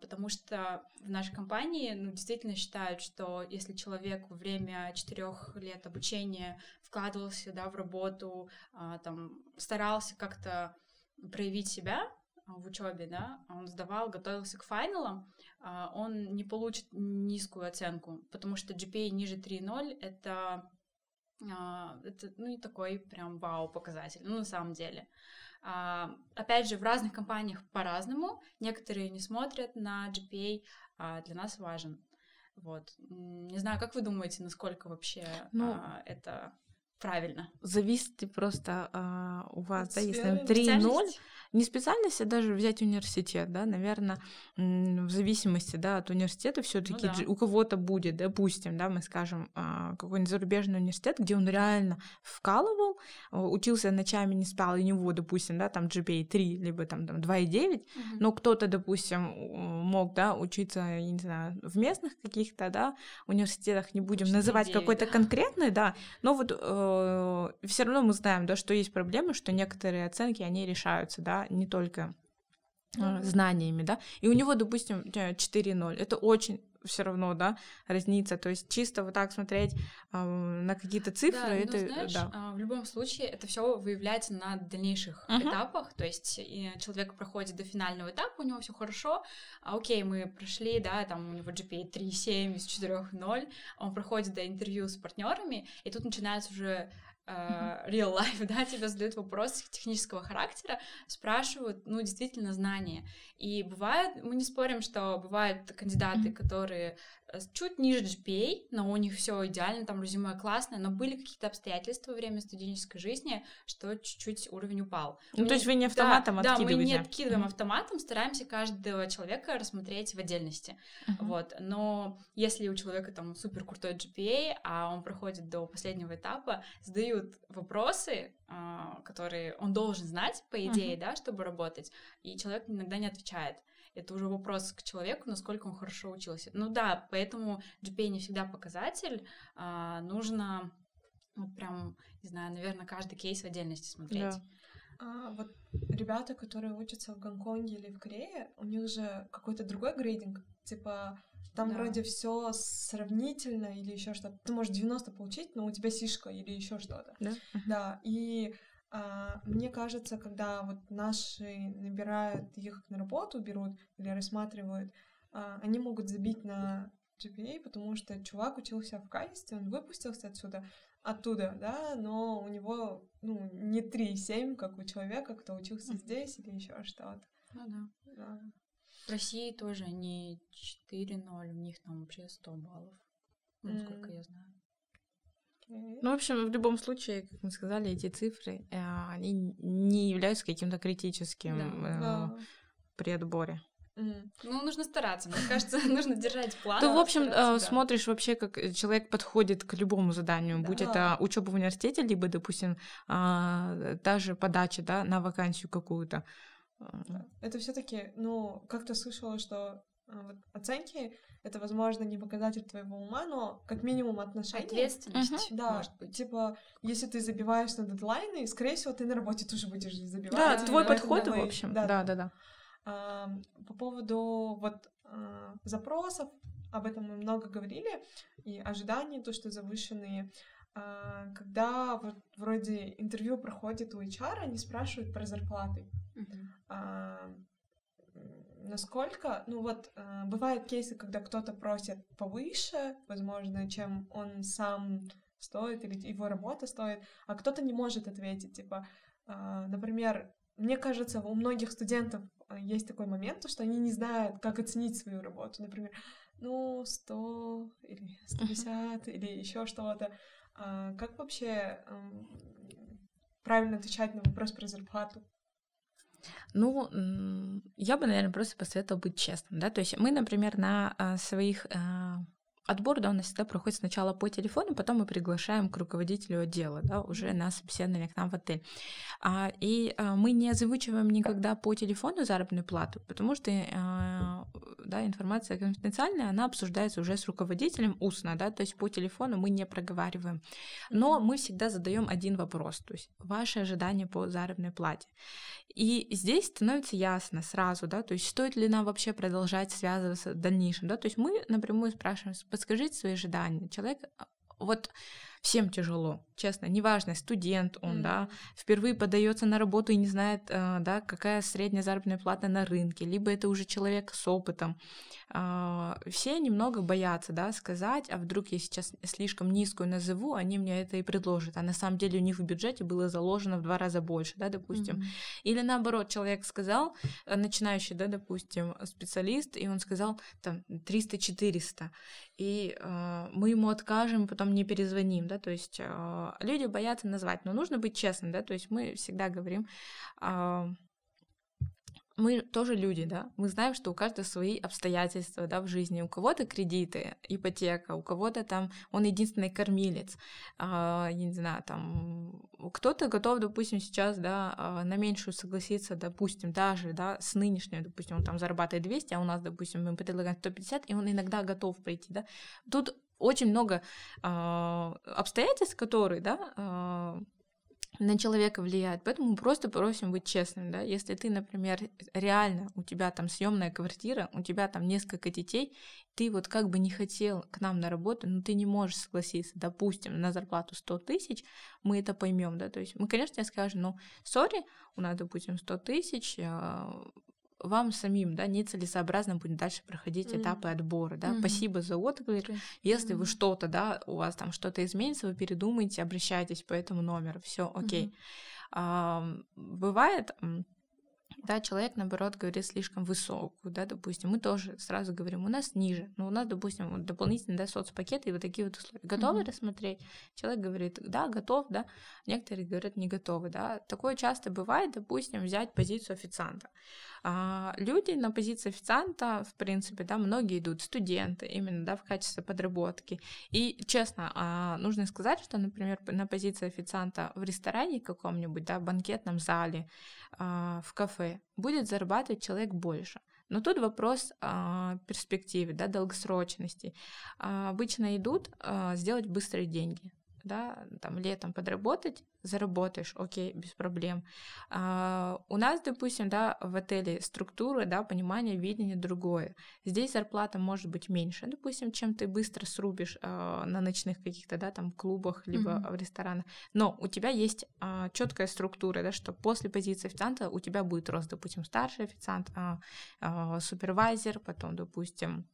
потому что в нашей компании ну, действительно считают, что если человек во время четырех лет обучения вкладывался да, в работу, а, там, старался как-то проявить себя в учебе, да, он сдавал, готовился к финалам, а, он не получит низкую оценку, потому что GPA ниже 3.0 это это ну, не такой прям вау показатель, ну, на самом деле. А, опять же, в разных компаниях по-разному. Некоторые не смотрят на GPA, а для нас важен. Вот. Не знаю, как вы думаете, насколько вообще ну, а, это правильно? Зависит просто а, у вас, да, если 3.0, не специальность, а даже взять университет, да, наверное, в зависимости, да, от университета все таки ну, да. у кого-то будет, допустим, да, мы скажем, а, какой-нибудь зарубежный университет, где он реально вкалывал, учился ночами, не спал, и у него, допустим, да, там GPA 3, либо там, там 2,9, угу. но кто-то, допустим, мог, да, учиться, я не знаю, в местных каких-то, да, университетах, не будем Очень называть какой-то да. конкретный, да, но вот э, все равно мы знаем, да, что есть проблемы, что некоторые оценки, они решаются, да, не только mm-hmm. знаниями, да, и у него, допустим, 4.0, это очень все равно, да, разница. То есть чисто вот так смотреть э, на какие-то цифры, да, это, ну, знаешь, да. А, в любом случае это все выявляется на дальнейших uh-huh. этапах. То есть человек проходит до финального этапа, у него все хорошо, а окей, мы прошли, да, там у него GPA 3.7 из 4.0, он проходит до интервью с партнерами, и тут начинается уже real life, да, тебе задают вопросы технического характера, спрашивают, ну, действительно, знания. И бывает, мы не спорим, что бывают кандидаты, которые Э, чуть ниже GPA, но у них все идеально, там резюме классное, но были какие-то обстоятельства во время студенческой жизни, что чуть-чуть уровень упал. Ну, мы, то есть вы не автоматом да, откидываете? Да, мы не откидываем mm-hmm. автоматом, стараемся каждого человека рассмотреть в отдельности. Mm-hmm. Вот. Но если у человека там супер крутой GPA, а он проходит до последнего этапа, задают вопросы, а, которые он должен знать, по идее, mm-hmm. да, чтобы работать, и человек иногда не отвечает это уже вопрос к человеку, насколько он хорошо учился. Ну да, поэтому GPA не всегда показатель, а, нужно вот прям, не знаю, наверное, каждый кейс в отдельности смотреть. Да. А, вот ребята, которые учатся в Гонконге или в Корее, у них же какой-то другой грейдинг, типа там да. вроде все сравнительно или еще что-то. Ты можешь 90 получить, но у тебя сишка или еще что-то. Да. Да. И мне кажется, когда вот наши набирают их на работу, берут или рассматривают, а, они могут забить на GPA, потому что чувак учился в качестве, он выпустился отсюда, оттуда, да, но у него, ну, не 3,7, как у человека, кто учился здесь или еще что-то. Ну да. да. В России тоже не 4,0, у них там вообще 100 баллов, ну, сколько я знаю. Ну, в общем, в любом случае, как мы сказали, эти цифры, э, они не являются каким-то критическим да, э, при отборе. Mm. Ну, нужно стараться, мне кажется, нужно держать план. Ты, в общем, э, да. смотришь вообще, как человек подходит к любому заданию, да. будь это учеба в университете, либо, допустим, а, даже подача да, на вакансию какую-то. Это все-таки, ну, как-то слышала, что вот, оценки это, возможно, не показатель твоего ума, но как минимум отношения. Ответственность, uh-huh. да, может быть. Типа, если ты забиваешь на дедлайны, скорее всего, ты на работе тоже будешь забивать. Да, да твой подход, в общем. Да, да, да. да. А, по поводу вот а, запросов, об этом мы много говорили, и ожиданий, то, что завышенные. А, когда вот вроде интервью проходит у HR, они спрашивают про зарплаты. Uh-huh. А, насколько, ну вот, э, бывают кейсы, когда кто-то просит повыше, возможно, чем он сам стоит или его работа стоит, а кто-то не может ответить, типа, а, например, мне кажется, у многих студентов а, есть такой момент, что они не знают, как оценить свою работу. Например, ну, 100 или 150 uh-huh. или еще что-то. А как вообще эм, правильно отвечать на вопрос про зарплату? Ну, я бы, наверное, просто посоветовала быть честным, да, то есть мы, например, на а, своих а, Отбор, да, у нас всегда проходит сначала по телефону, потом мы приглашаем к руководителю отдела, да, уже на собеседование к нам в отель. А, и а, мы не озвучиваем никогда по телефону заработную плату, потому что а, да, информация конфиденциальная, она обсуждается уже с руководителем устно, да, то есть по телефону мы не проговариваем. Но мы всегда задаем один вопрос, то есть ваши ожидания по заработной плате. И здесь становится ясно сразу, да, то есть стоит ли нам вообще продолжать связываться в дальнейшем, да, то есть мы напрямую спрашиваем, подскажите свои ожидания. Человек а, вот всем тяжело, честно, неважно, студент он, mm. да, впервые подается на работу и не знает, э, да, какая средняя заработная плата на рынке, либо это уже человек с опытом. А, все немного боятся, да, сказать, а вдруг я сейчас слишком низкую назову, они мне это и предложат, а на самом деле у них в бюджете было заложено в два раза больше, да, допустим. Mm-hmm. Или наоборот, человек сказал, э, начинающий, да, допустим, специалист, и он сказал там 300-400, и э, мы ему откажем, потом не перезвоним, да, то есть э, люди боятся назвать, но нужно быть честным, да, то есть мы всегда говорим, э, мы тоже люди, да, мы знаем, что у каждого свои обстоятельства, да, в жизни, у кого-то кредиты, ипотека, у кого-то там он единственный кормилец, а, я не знаю, там кто-то готов, допустим, сейчас, да, а, на меньшую согласиться, допустим, даже, да, с нынешней, допустим, он там зарабатывает 200, а у нас, допустим, мы предлагаем 150, и он иногда готов прийти, да, тут очень много э, обстоятельств, которые, да, э, на человека влияет. Поэтому мы просто просим быть честным, да. Если ты, например, реально у тебя там съемная квартира, у тебя там несколько детей, ты вот как бы не хотел к нам на работу, но ты не можешь согласиться, допустим, на зарплату 100 тысяч, мы это поймем, да, то есть мы, конечно, скажем, ну, сори, у нас, допустим, 100 тысяч, а, вам самим, да, нецелесообразно будет дальше проходить mm-hmm. этапы отбора, да. Mm-hmm. Спасибо за отклик. Okay. Если mm-hmm. вы что-то, да, у вас там что-то изменится, вы передумаете, обращайтесь по этому номеру, все, окей. Okay. Mm-hmm. А, бывает да, человек, наоборот, говорит слишком высокую, да, допустим, мы тоже сразу говорим, у нас ниже, но у нас, допустим, вот дополнительный, да, соцпакет и вот такие вот условия. Готовы mm-hmm. рассмотреть? Человек говорит, да, готов, да, некоторые говорят, не готовы, да. Такое часто бывает, допустим, взять позицию официанта. А, люди на позиции официанта, в принципе, да, многие идут, студенты, именно, да, в качестве подработки. И, честно, а, нужно сказать, что, например, на позиции официанта в ресторане каком-нибудь, да, в банкетном зале, а, в кафе, будет зарабатывать человек больше. Но тут вопрос а, перспективы, да, долгосрочности. А, обычно идут а, сделать быстрые деньги да, там летом подработать, заработаешь, окей, без проблем. А, у нас, допустим, да, в отеле структура, да, понимание, видение другое. Здесь зарплата может быть меньше, допустим, чем ты быстро срубишь а, на ночных каких-то, да, там клубах, либо mm-hmm. в ресторанах. Но у тебя есть а, четкая структура, да, что после позиции официанта у тебя будет рост, допустим, старший официант, а, а, супервайзер, потом, допустим,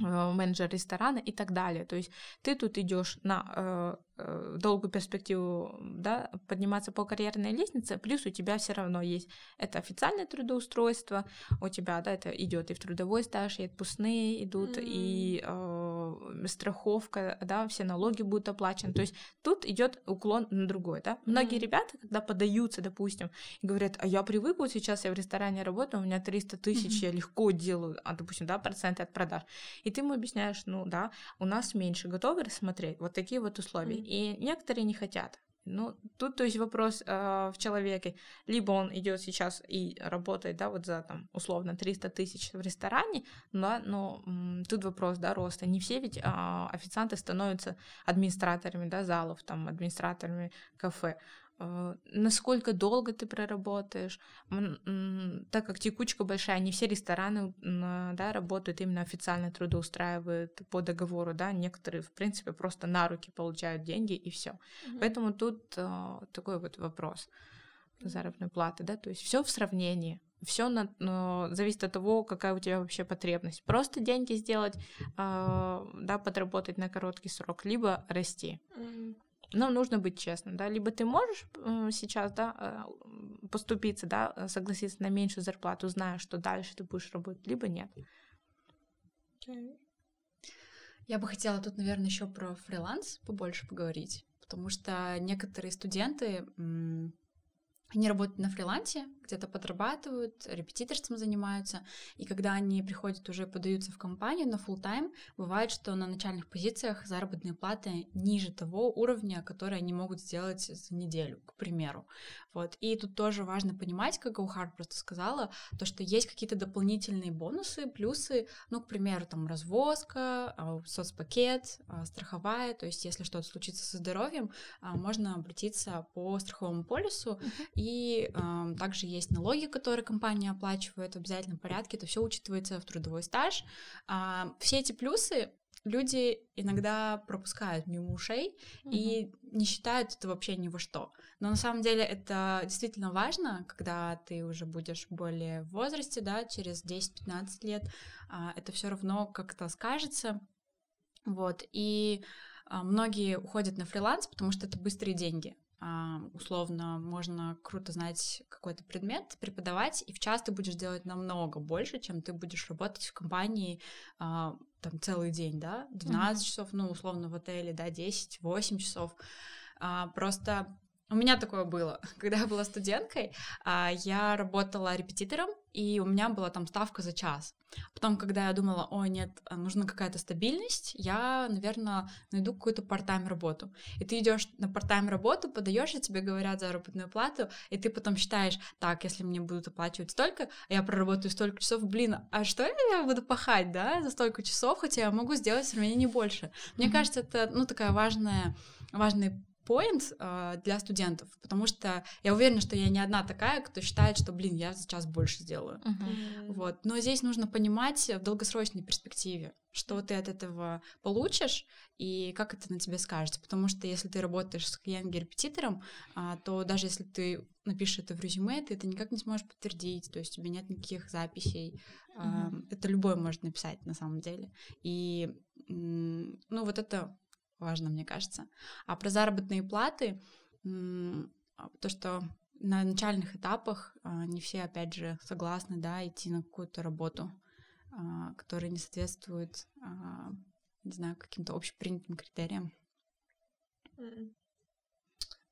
менеджер ресторана и так далее. То есть ты тут идешь на э, э, долгую перспективу, да, подниматься по карьерной лестнице, плюс у тебя все равно есть это официальное трудоустройство, у тебя, да, это идет и в трудовой стаж, и отпускные идут, mm-hmm. и э, страховка, да, все налоги будут оплачены. То есть тут идет уклон на другой, да. Многие mm-hmm. ребята, когда подаются, допустим, и говорят, а я привык, вот сейчас я в ресторане работаю, у меня 300 тысяч, mm-hmm. я легко делаю, а, допустим, да, проценты от продаж. И ты ему объясняешь, ну да, у нас меньше, готовы рассмотреть вот такие вот условия. Mm-hmm. И некоторые не хотят. Ну, тут, то есть, вопрос э, в человеке. Либо он идет сейчас и работает, да, вот за, там, условно, 300 тысяч в ресторане, да, но м, тут вопрос, да, роста. Не все ведь э, официанты становятся администраторами, да, залов, там, администраторами кафе. Э, насколько долго ты проработаешь, так как текучка большая, не все рестораны да, работают именно официально трудоустраивают по договору, да, некоторые, в принципе, просто на руки получают деньги и все. Mm-hmm. Поэтому тут э, такой вот вопрос заработной платы, да, то есть все в сравнении все на, ну, зависит от того, какая у тебя вообще потребность. Просто деньги сделать, э, да, подработать на короткий срок, либо расти. Но нужно быть честным, да, либо ты можешь э, сейчас, да, э, поступиться, да, согласиться на меньшую зарплату, зная, что дальше ты будешь работать, либо нет. Okay. Я бы хотела тут, наверное, еще про фриланс побольше поговорить, потому что некоторые студенты они работают на фрилансе, где-то подрабатывают, репетиторством занимаются, и когда они приходят уже подаются в компанию на full тайм бывает, что на начальных позициях заработные платы ниже того уровня, который они могут сделать за неделю, к примеру. Вот. И тут тоже важно понимать, как Гаухар просто сказала, то, что есть какие-то дополнительные бонусы, плюсы, ну, к примеру, там, развозка, а, соцпакет, а, страховая, то есть если что-то случится со здоровьем, а, можно обратиться по страховому полису, и также есть налоги, которые компания оплачивает в обязательном порядке, это все учитывается в трудовой стаж. А, все эти плюсы люди иногда пропускают мимо ушей mm-hmm. и не считают это вообще ни во что. Но на самом деле это действительно важно, когда ты уже будешь более в возрасте, да, через 10-15 лет, а, это все равно как-то скажется. Вот, и а, многие уходят на фриланс, потому что это быстрые деньги. А, условно можно круто знать какой-то предмет, преподавать, и в час ты будешь делать намного больше, чем ты будешь работать в компании а, там целый день, да, 12 mm-hmm. часов, ну, условно, в отеле, да, 10-8 часов. А, просто у меня такое было. Когда я была студенткой, я работала репетитором, и у меня была там ставка за час. Потом, когда я думала, о, нет, нужна какая-то стабильность, я, наверное, найду какую-то part-time работу. И ты идешь на part-time работу, подаешь, и тебе говорят заработную плату, и ты потом считаешь, так, если мне будут оплачивать столько, а я проработаю столько часов, блин, а что я буду пахать, да, за столько часов, хотя я могу сделать сравнение не больше. Мне mm-hmm. кажется, это, ну, такая важная, важный поинт э, для студентов, потому что я уверена, что я не одна такая, кто считает, что, блин, я сейчас больше сделаю. Uh-huh. Вот. Но здесь нужно понимать в долгосрочной перспективе, что ты от этого получишь и как это на тебе скажется. Потому что если ты работаешь с Янги-репетитором, э, то даже если ты напишешь это в резюме, ты это никак не сможешь подтвердить, то есть у тебя нет никаких записей. Uh-huh. Э, это любой может написать на самом деле. И, ну, вот это важно, мне кажется. А про заработные платы, а, то, что на начальных этапах а, не все, опять же, согласны, да, идти на какую-то работу, а, которая не соответствует, не знаю, каким-то общепринятым критериям.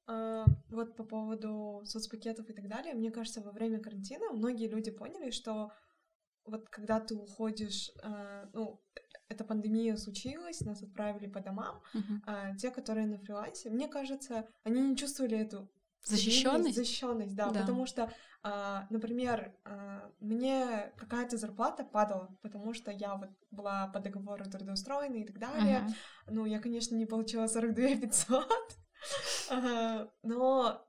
Вот по поводу соцпакетов и так далее, мне кажется, во время карантина многие люди поняли, что вот когда ты уходишь, uh, ну, эта пандемия случилась, нас отправили по домам, uh-huh. а, те, которые на фрилансе, мне кажется, они не чувствовали эту защищенность, защищенность, да, да. потому что, а, например, а, мне какая-то зарплата падала, потому что я вот была по договору трудоустроена и так далее. Uh-huh. Ну, я, конечно, не получила 42 500, но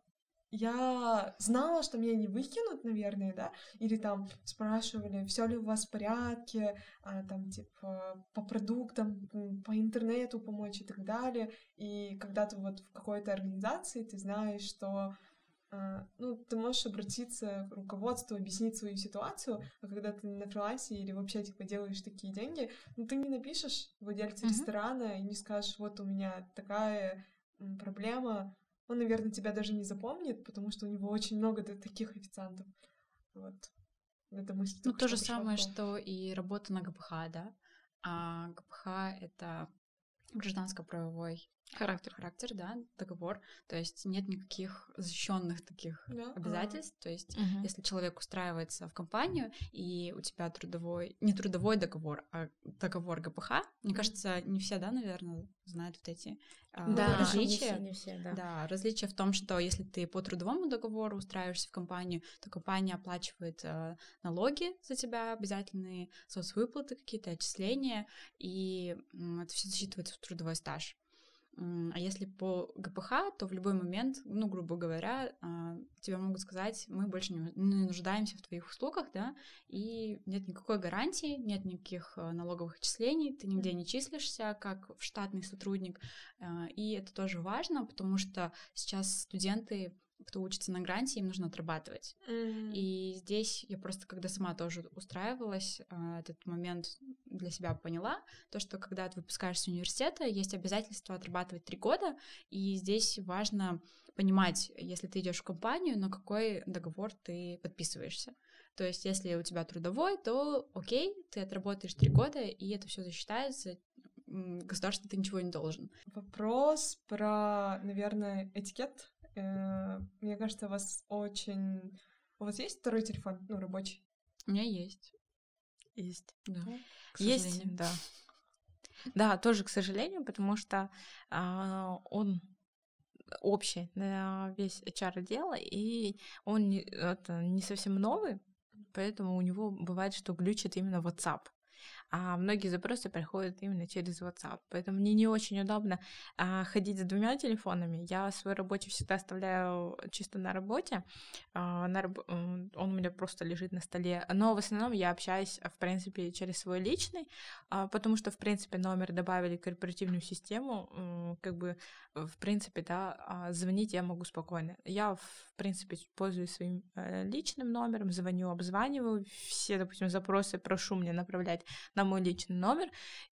я знала, что меня не выкинут, наверное, да, или там спрашивали, все ли у вас в порядке, а, там, типа, по продуктам, по интернету помочь и так далее. И когда ты вот в какой-то организации, ты знаешь, что а, ну, ты можешь обратиться к руководству, объяснить свою ситуацию, а когда ты на фрилансе или вообще, типа, делаешь такие деньги, ну, ты не напишешь владельцу mm-hmm. ресторана и не скажешь, вот у меня такая проблема, он, наверное, тебя даже не запомнит, потому что у него очень много таких официантов. Вот. Это мысль. Ну, то же самое, что и работа на ГПХ, да? А ГПХ — это гражданско-правовой характер, характер, да, договор. То есть нет никаких защищенных таких да? обязательств. А. То есть угу. если человек устраивается в компанию и у тебя трудовой, не трудовой договор, а договор ГПХ, мне кажется, не все, да, наверное, знают вот эти а, да, различия. Не все, не все, да. да, различия в том, что если ты по трудовому договору устраиваешься в компанию, то компания оплачивает э, налоги за тебя, обязательные соцвыплаты, какие-то отчисления, и э, это все засчитывается в трудовой стаж. А если по ГПХ, то в любой момент, ну, грубо говоря, а, тебе могут сказать, мы больше не нуждаемся в твоих услугах, да, и нет никакой гарантии, нет никаких а, налоговых отчислений, ты нигде не числишься как штатный сотрудник, и это тоже важно, потому что сейчас студенты кто учится на гранте, им нужно отрабатывать. М. И здесь я просто, когда сама тоже устраивалась, а, этот момент для себя поняла, то, что когда ты выпускаешься с университета, есть обязательство отрабатывать три года, и здесь важно понимать, если ты идешь в компанию, на какой договор ты подписываешься. То есть, если у тебя трудовой, то окей, ты отработаешь три года, и это все засчитается, государству ты ничего не должен. Вопрос про, наверное, этикет. Э, Мне кажется, у вас очень... У вас есть второй телефон, ну, рабочий? У меня есть. Есть. Да. к Есть, сожалению. да. Да, тоже, к сожалению, потому что а, он общий на весь HR отдел, и он не, это, не совсем новый, поэтому у него бывает, что глючит именно WhatsApp. А многие запросы приходят именно через WhatsApp. Поэтому мне не очень удобно а, ходить с двумя телефонами. Я свой рабочий всегда оставляю чисто на работе. А, на раб- Он у меня просто лежит на столе. Но в основном я общаюсь, а, в принципе, через свой личный, а, потому что, в принципе, номер добавили корпоративную систему. Как бы, в принципе, да, а, звонить я могу спокойно. Я, в принципе, пользуюсь своим э, личным номером, звоню, обзваниваю. Все, допустим, запросы прошу мне направлять на мой личный номер.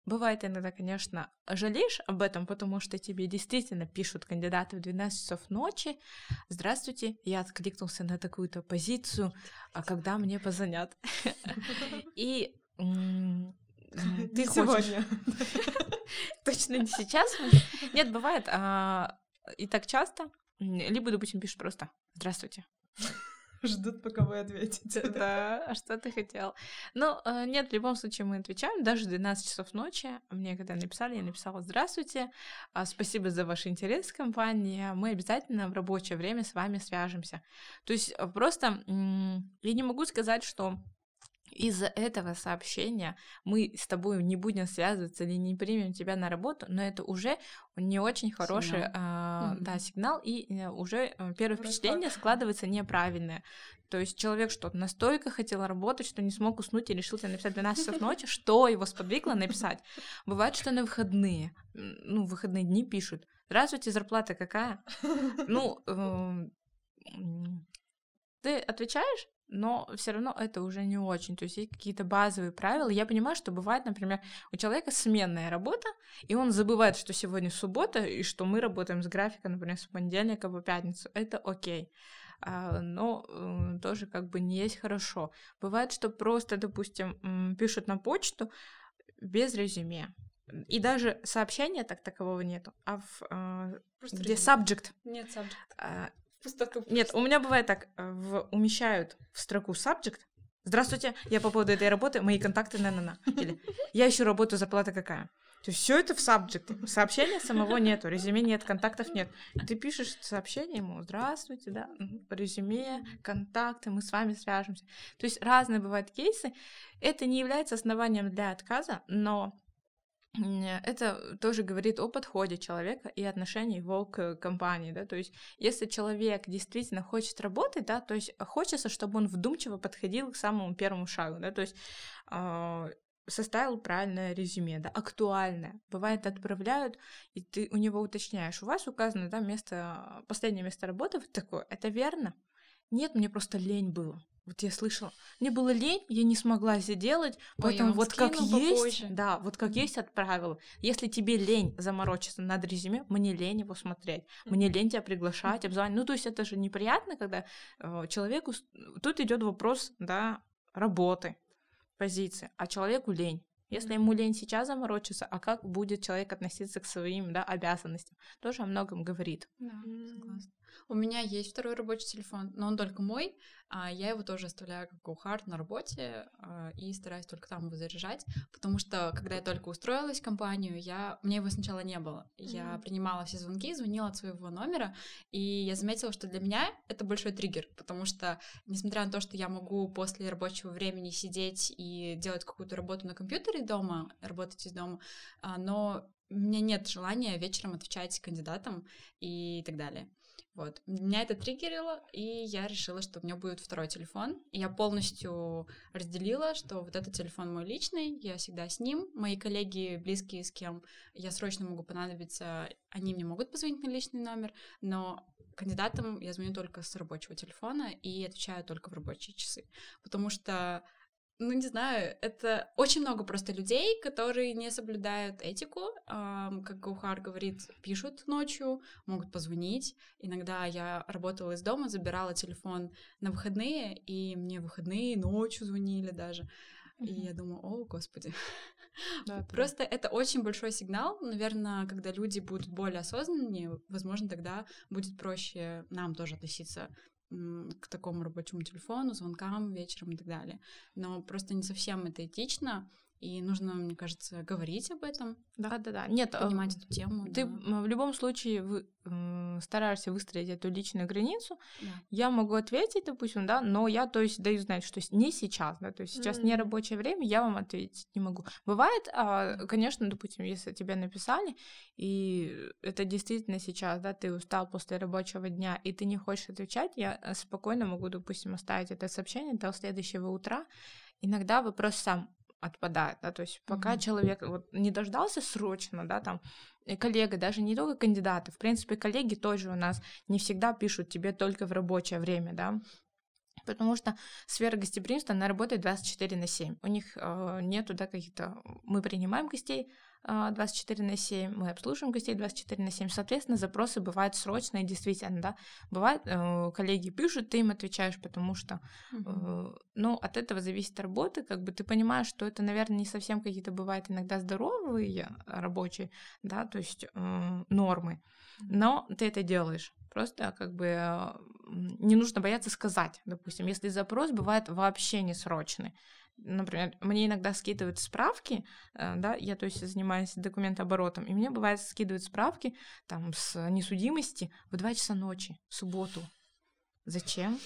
Бывает иногда, конечно, жалеешь об этом, потому что тебе действительно пишут кандидаты в 12 часов ночи. Здравствуйте, я откликнулся на такую-то позицию, а когда мне позвонят? И ты сегодня. Точно не сейчас. Нет, бывает. а, И так часто. Либо, допустим, пишешь просто «Здравствуйте». Ждут, пока вы ответите. Да, а что ты хотел? Ну, э, нет, в любом случае мы отвечаем, даже в 12 часов ночи. Мне когда написали, я написала «Здравствуйте, а, спасибо за ваш интерес к компании, мы обязательно в рабочее время с вами свяжемся». То есть э, просто я не могу сказать, что из-за этого сообщения мы с тобой не будем связываться или не примем тебя на работу, но это уже не очень хороший Сигнал. а, Мгм. да, сигнал, и э, уже э, первое Вроде впечатление складывается неправильное. То есть человек что настолько хотел работать, что не смог уснуть и решил тебе написать 12 часов ночи, что его сподвигло написать. Бывает, что на выходные, ну, выходные дни пишут. Здравствуйте, зарплата какая? Ну, м, ты отвечаешь, но все равно это уже не очень. То есть есть какие-то базовые правила. Я понимаю, что бывает, например, у человека сменная работа, и он забывает, что сегодня суббота, и что мы работаем с графика, например, с понедельника по пятницу. Это окей. А, но э, тоже как бы не есть хорошо. Бывает, что просто, допустим, пишут на почту без резюме. И даже сообщения так такового нету, а в, э, Просто где резюме. subject, Нет, subject. а, Пустоту. нет, у меня бывает так, э, в, умещают в строку subject. Здравствуйте, я по поводу этой работы, мои контакты на на на Или я ищу работу, зарплата какая. То есть все это в subject. Сообщения самого нету, резюме нет, контактов нет. Ты пишешь сообщение ему, здравствуйте, да, резюме, контакты, мы с вами свяжемся. То есть разные бывают кейсы. Это не является основанием для отказа, но это тоже говорит о подходе человека и отношении его к компании, да, то есть если человек действительно хочет работать, да, то есть хочется, чтобы он вдумчиво подходил к самому первому шагу, да, то есть а, составил правильное резюме, да, актуальное. Бывает, отправляют, и ты у него уточняешь, у вас указано, да, место, последнее место работы вот такое, это верно? Нет, мне просто лень было. Вот я слышала, мне было лень, я не смогла это делать, я поэтому вот как скину есть, попозже. да, вот как есть отправила. Если тебе лень заморочиться над резюме, мне лень его смотреть, мне лень тебя приглашать, обзванивать. Ну, то есть это же неприятно, когда э, человеку... Тут идет вопрос, да, работы, позиции, а человеку лень. Если ему лень сейчас заморочиться, а как будет человек относиться к своим да, обязанностям, тоже о многом говорит. Да, согласна. У меня есть второй рабочий телефон, но он только мой, а я его тоже оставляю как go-hard на работе а, и стараюсь только там его заряжать, потому что, когда я только устроилась в компанию, я... мне его сначала не было. Я принимала все звонки, звонила от своего номера, и я заметила, что для меня это большой триггер, потому что, несмотря на то, что я могу после рабочего времени сидеть и делать какую-то работу на компьютере дома, работать из дома, а, но у меня нет желания вечером отвечать кандидатам и так далее. Вот. Меня это триггерило, и я решила, что у меня будет второй телефон. Я полностью разделила, что вот этот телефон мой личный, я всегда с ним. Мои коллеги, близкие, с кем я срочно могу понадобиться, они мне могут позвонить на личный номер, но кандидатам я звоню только с рабочего телефона и отвечаю только в рабочие часы. Потому что ну, не знаю, это очень много просто людей, которые не соблюдают этику, эм, как Гаухар говорит, пишут ночью, могут позвонить. Иногда я работала из дома, забирала телефон на выходные, и мне выходные ночью звонили даже. Mm-hmm. И я думаю, о, господи. Да, Просто это очень большой сигнал. Наверное, когда люди будут более осознаннее, возможно, тогда будет проще нам тоже относиться к такому рабочему телефону, звонкам вечером и так далее. Но просто не совсем это этично, и нужно, мне кажется, говорить об этом. Да, да, да. Нет, понимать эту тему. Ты да. в любом случае вы, стараешься выстроить эту личную границу. Да. Я могу ответить, допустим, да, но я, то есть, даю знать, что не сейчас, да, то есть сейчас mm-hmm. не рабочее время, я вам ответить не могу. Бывает, а, конечно, допустим, если тебе написали, и это действительно сейчас, да, ты устал после рабочего дня, и ты не хочешь отвечать, я э, спокойно могу, допустим, оставить это сообщение до следующего утра. Иногда вопрос сам отпадает, да, то есть пока mm-hmm. человек вот не дождался срочно, да, там, коллега, даже не только кандидаты, в принципе, коллеги тоже у нас не всегда пишут тебе только в рабочее время, да, Потому что сфера гостеприимства, она работает 24 на 7. У них э, нету, да, каких-то... Мы принимаем гостей, 24 на 7, мы обслуживаем гостей 24 на 7. Соответственно, запросы бывают срочные, действительно, да. Бывает, э, коллеги пишут, ты им отвечаешь, потому что, э, ну, от этого зависит работа, как бы ты понимаешь, что это, наверное, не совсем какие-то бывают иногда здоровые рабочие, да, то есть э, нормы, но ты это делаешь. Просто как бы не нужно бояться сказать, допустим, если запрос бывает вообще не срочный например, мне иногда скидывают справки, э, да, я, то есть, занимаюсь документооборотом, и мне бывает скидывают справки там с несудимости в 2 часа ночи, в субботу. Зачем?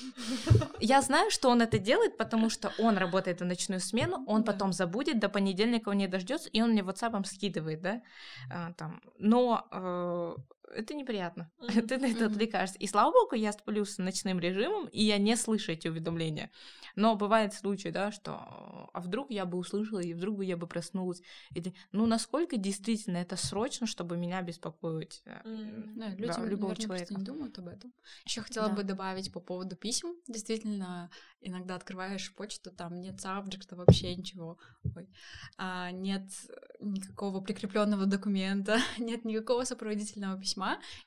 Я знаю, что он это делает, потому что он работает в ночную смену, он потом забудет, до понедельника он не дождется, и он мне WhatsApp скидывает, да, а, там. Но э, это неприятно. Mm-hmm. Ты на это отвлекаешься. И слава богу, я сплю с ночным режимом, и я не слышу эти уведомления. Но бывает случай, да, что а вдруг я бы услышала, и вдруг бы я бы проснулась. Или, ну, насколько действительно это срочно, чтобы меня беспокоить mm-hmm. да, люди, да, любого наверное, человека. не думают об этом. Еще хотела да. бы добавить по поводу писем. Действительно, иногда открываешь почту, там нет сабджекта, вообще ничего. Ой. А, нет никакого прикрепленного документа, нет никакого сопроводительного письма,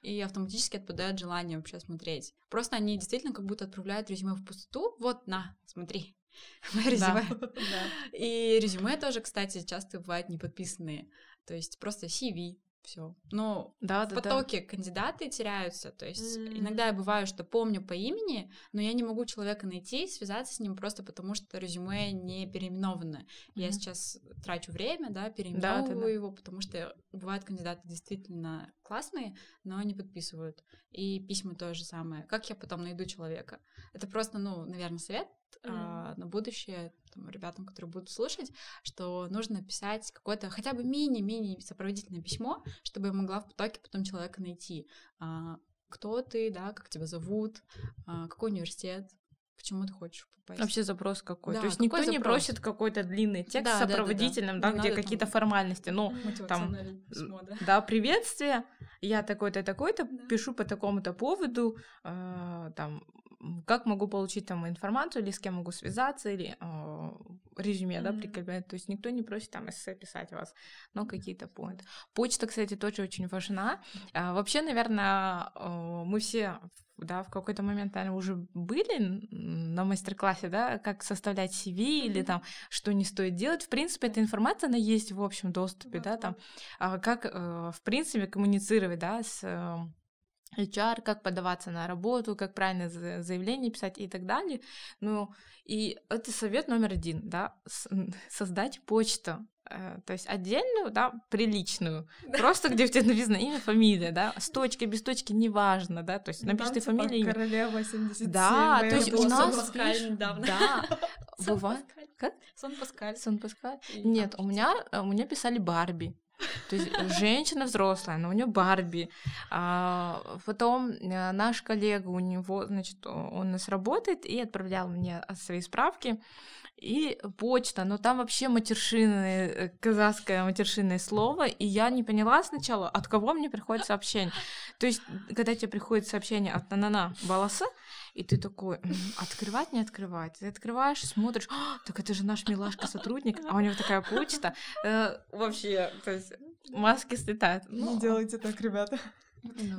и автоматически отпадает желание вообще смотреть. Просто они действительно как будто отправляют резюме в пустоту. Вот, на, смотри, резюме. И резюме тоже, кстати, часто бывают не подписанные. То есть просто CV, все. Но да, в да, потоке да. кандидаты теряются. То есть mm. иногда я бываю, что помню по имени, но я не могу человека найти, связаться с ним просто потому, что резюме не переименовано. Mm. Я сейчас трачу время, да, переименовываю да, да, да. его, потому что бывают кандидаты действительно классные, но не подписывают. И письма то же самое. Как я потом найду человека? Это просто, ну, наверное, совет mm. а, на будущее там, ребятам, которые будут слушать, что нужно писать какое-то хотя бы мини-мини сопроводительное письмо, чтобы я могла в потоке потом человека найти. А, кто ты, да, как тебя зовут, а, какой университет, почему ты хочешь попасть. Вообще запрос какой. Да, То есть никто запрос? не просит какой-то длинный текст да, сопроводительным, да, да, да. да где какие-то там... формальности. Ну, там, письмо, да. да, приветствие, я такой-то, такой-то, да. пишу по такому-то поводу, э, там, как могу получить там информацию, или с кем могу связаться, или э, резюме, mm-hmm. да, прикреплять. То есть никто не просит там эссе писать вас, но какие-то поинты. Почта, кстати, тоже очень важна. А, вообще, наверное, э, мы все да, в какой-то момент, наверное, уже были на мастер-классе, да, как составлять CV mm-hmm. или там, что не стоит делать. В принципе, эта информация, она есть в общем доступе, да, там, а, как, э, в принципе, коммуницировать, да, с э, HR, как подаваться на работу, как правильно заявление писать и так далее. Ну, и это совет номер один, да, создать почту, э, то есть отдельную, да, приличную, просто где у тебя написано имя, фамилия, да, с точкой, без точки, неважно, да, то есть ну, напиши ты фамилию. Имя. Королева 77. Да, то есть у нас... Паскаль недавно. Да, бывает. Как? Сон Паскаль. Сон Паскаль. Нет, у меня, у меня писали Барби. То есть женщина взрослая, но у нее Барби. А, потом э, наш коллега, у него, значит, он нас работает и отправлял мне свои справки и почта, но там вообще матершинное, э, казахское матершинное слово, и я не поняла сначала, от кого мне приходит сообщение. То есть, когда тебе приходит сообщение от Нанана волоса, и ты такой, открывать, не открывать. Ты открываешь, смотришь, «А, так это же наш милашка-сотрудник, а у него такая почта. Э, вообще, то есть маски слетают. Не делайте так, ребята.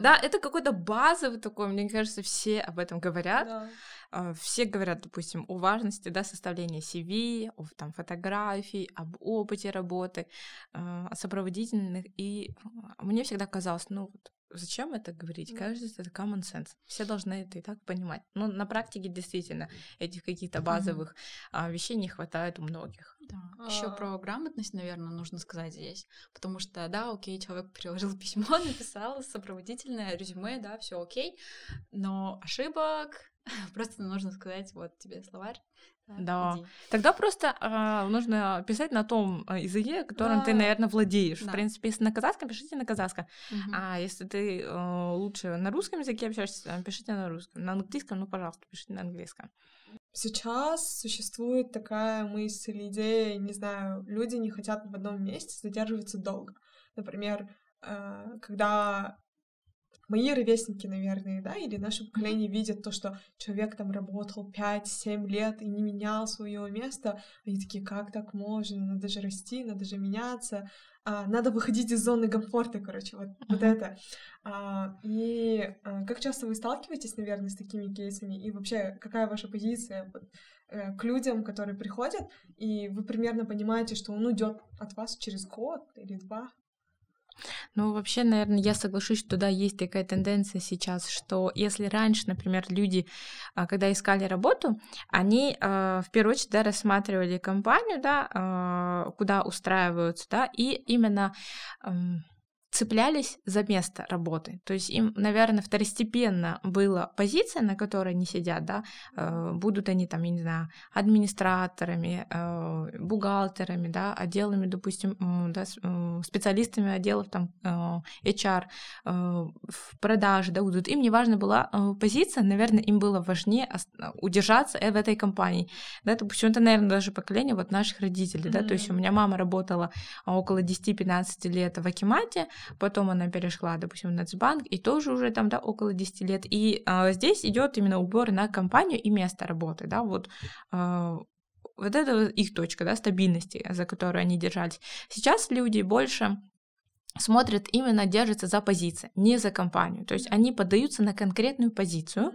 Да, это какой-то базовый такой, мне кажется, все об этом говорят. Да. А, все говорят, допустим, о важности да, составления CV, о там, фотографий, об опыте работы, а, о сопроводительных. И а, мне всегда казалось, ну вот Зачем это говорить? Кажется, это common sense. Все должны это и так понимать. Но на практике действительно этих каких-то базовых mm-hmm. вещей не хватает у многих. Да. А... Еще про грамотность, наверное, нужно сказать здесь. Потому что, да, окей, человек переложил письмо, написал сопроводительное резюме, да, все окей. Но ошибок, Просто нужно сказать, вот тебе словарь. Да. Иди. Тогда просто э, нужно писать на том а, языке, которым да. ты, наверное, владеешь. Да. В принципе, если на казахском, пишите на казахском. Угу. А если ты э, лучше на русском языке общаешься, пишите на русском. На английском, ну, пожалуйста, пишите на английском. Сейчас существует такая мысль, идея, не знаю, люди не хотят в одном месте задерживаться долго. Например, э, когда мои ровесники, наверное, да, или наше поколение видят то, что человек там работал 5-7 лет и не менял свое место, они такие, как так можно, надо же расти, надо же меняться, а, надо выходить из зоны комфорта, короче, вот, uh-huh. вот это. А, и а, как часто вы сталкиваетесь, наверное, с такими кейсами, и вообще, какая ваша позиция вот, э, к людям, которые приходят, и вы примерно понимаете, что он уйдет от вас через год или два? Ну, вообще, наверное, я соглашусь, что да, есть такая тенденция сейчас, что если раньше, например, люди, а, когда искали работу, они а, в первую очередь да, рассматривали компанию, да, а, куда устраиваются, да, и именно цеплялись за место работы. То есть им, наверное, второстепенно была позиция, на которой они сидят, да, э, будут они там, я не знаю, администраторами, э, бухгалтерами, да, отделами, допустим, да, специалистами отделов там HR, э, в продаже, да, будут. Им не важна была позиция, наверное, им было важнее удержаться в этой компании, да, это, наверное, даже поколение вот наших родителей, да, mm-hmm. то есть у меня мама работала около 10-15 лет в Акимате, потом она перешла, допустим, в Нацбанк, и тоже уже там, да, около 10 лет. И а, здесь идет именно убор на компанию и место работы, да, вот а, вот это их точка, да, стабильности, за которую они держались. Сейчас люди больше смотрят именно, держатся за позиции, не за компанию. То есть они поддаются на конкретную позицию,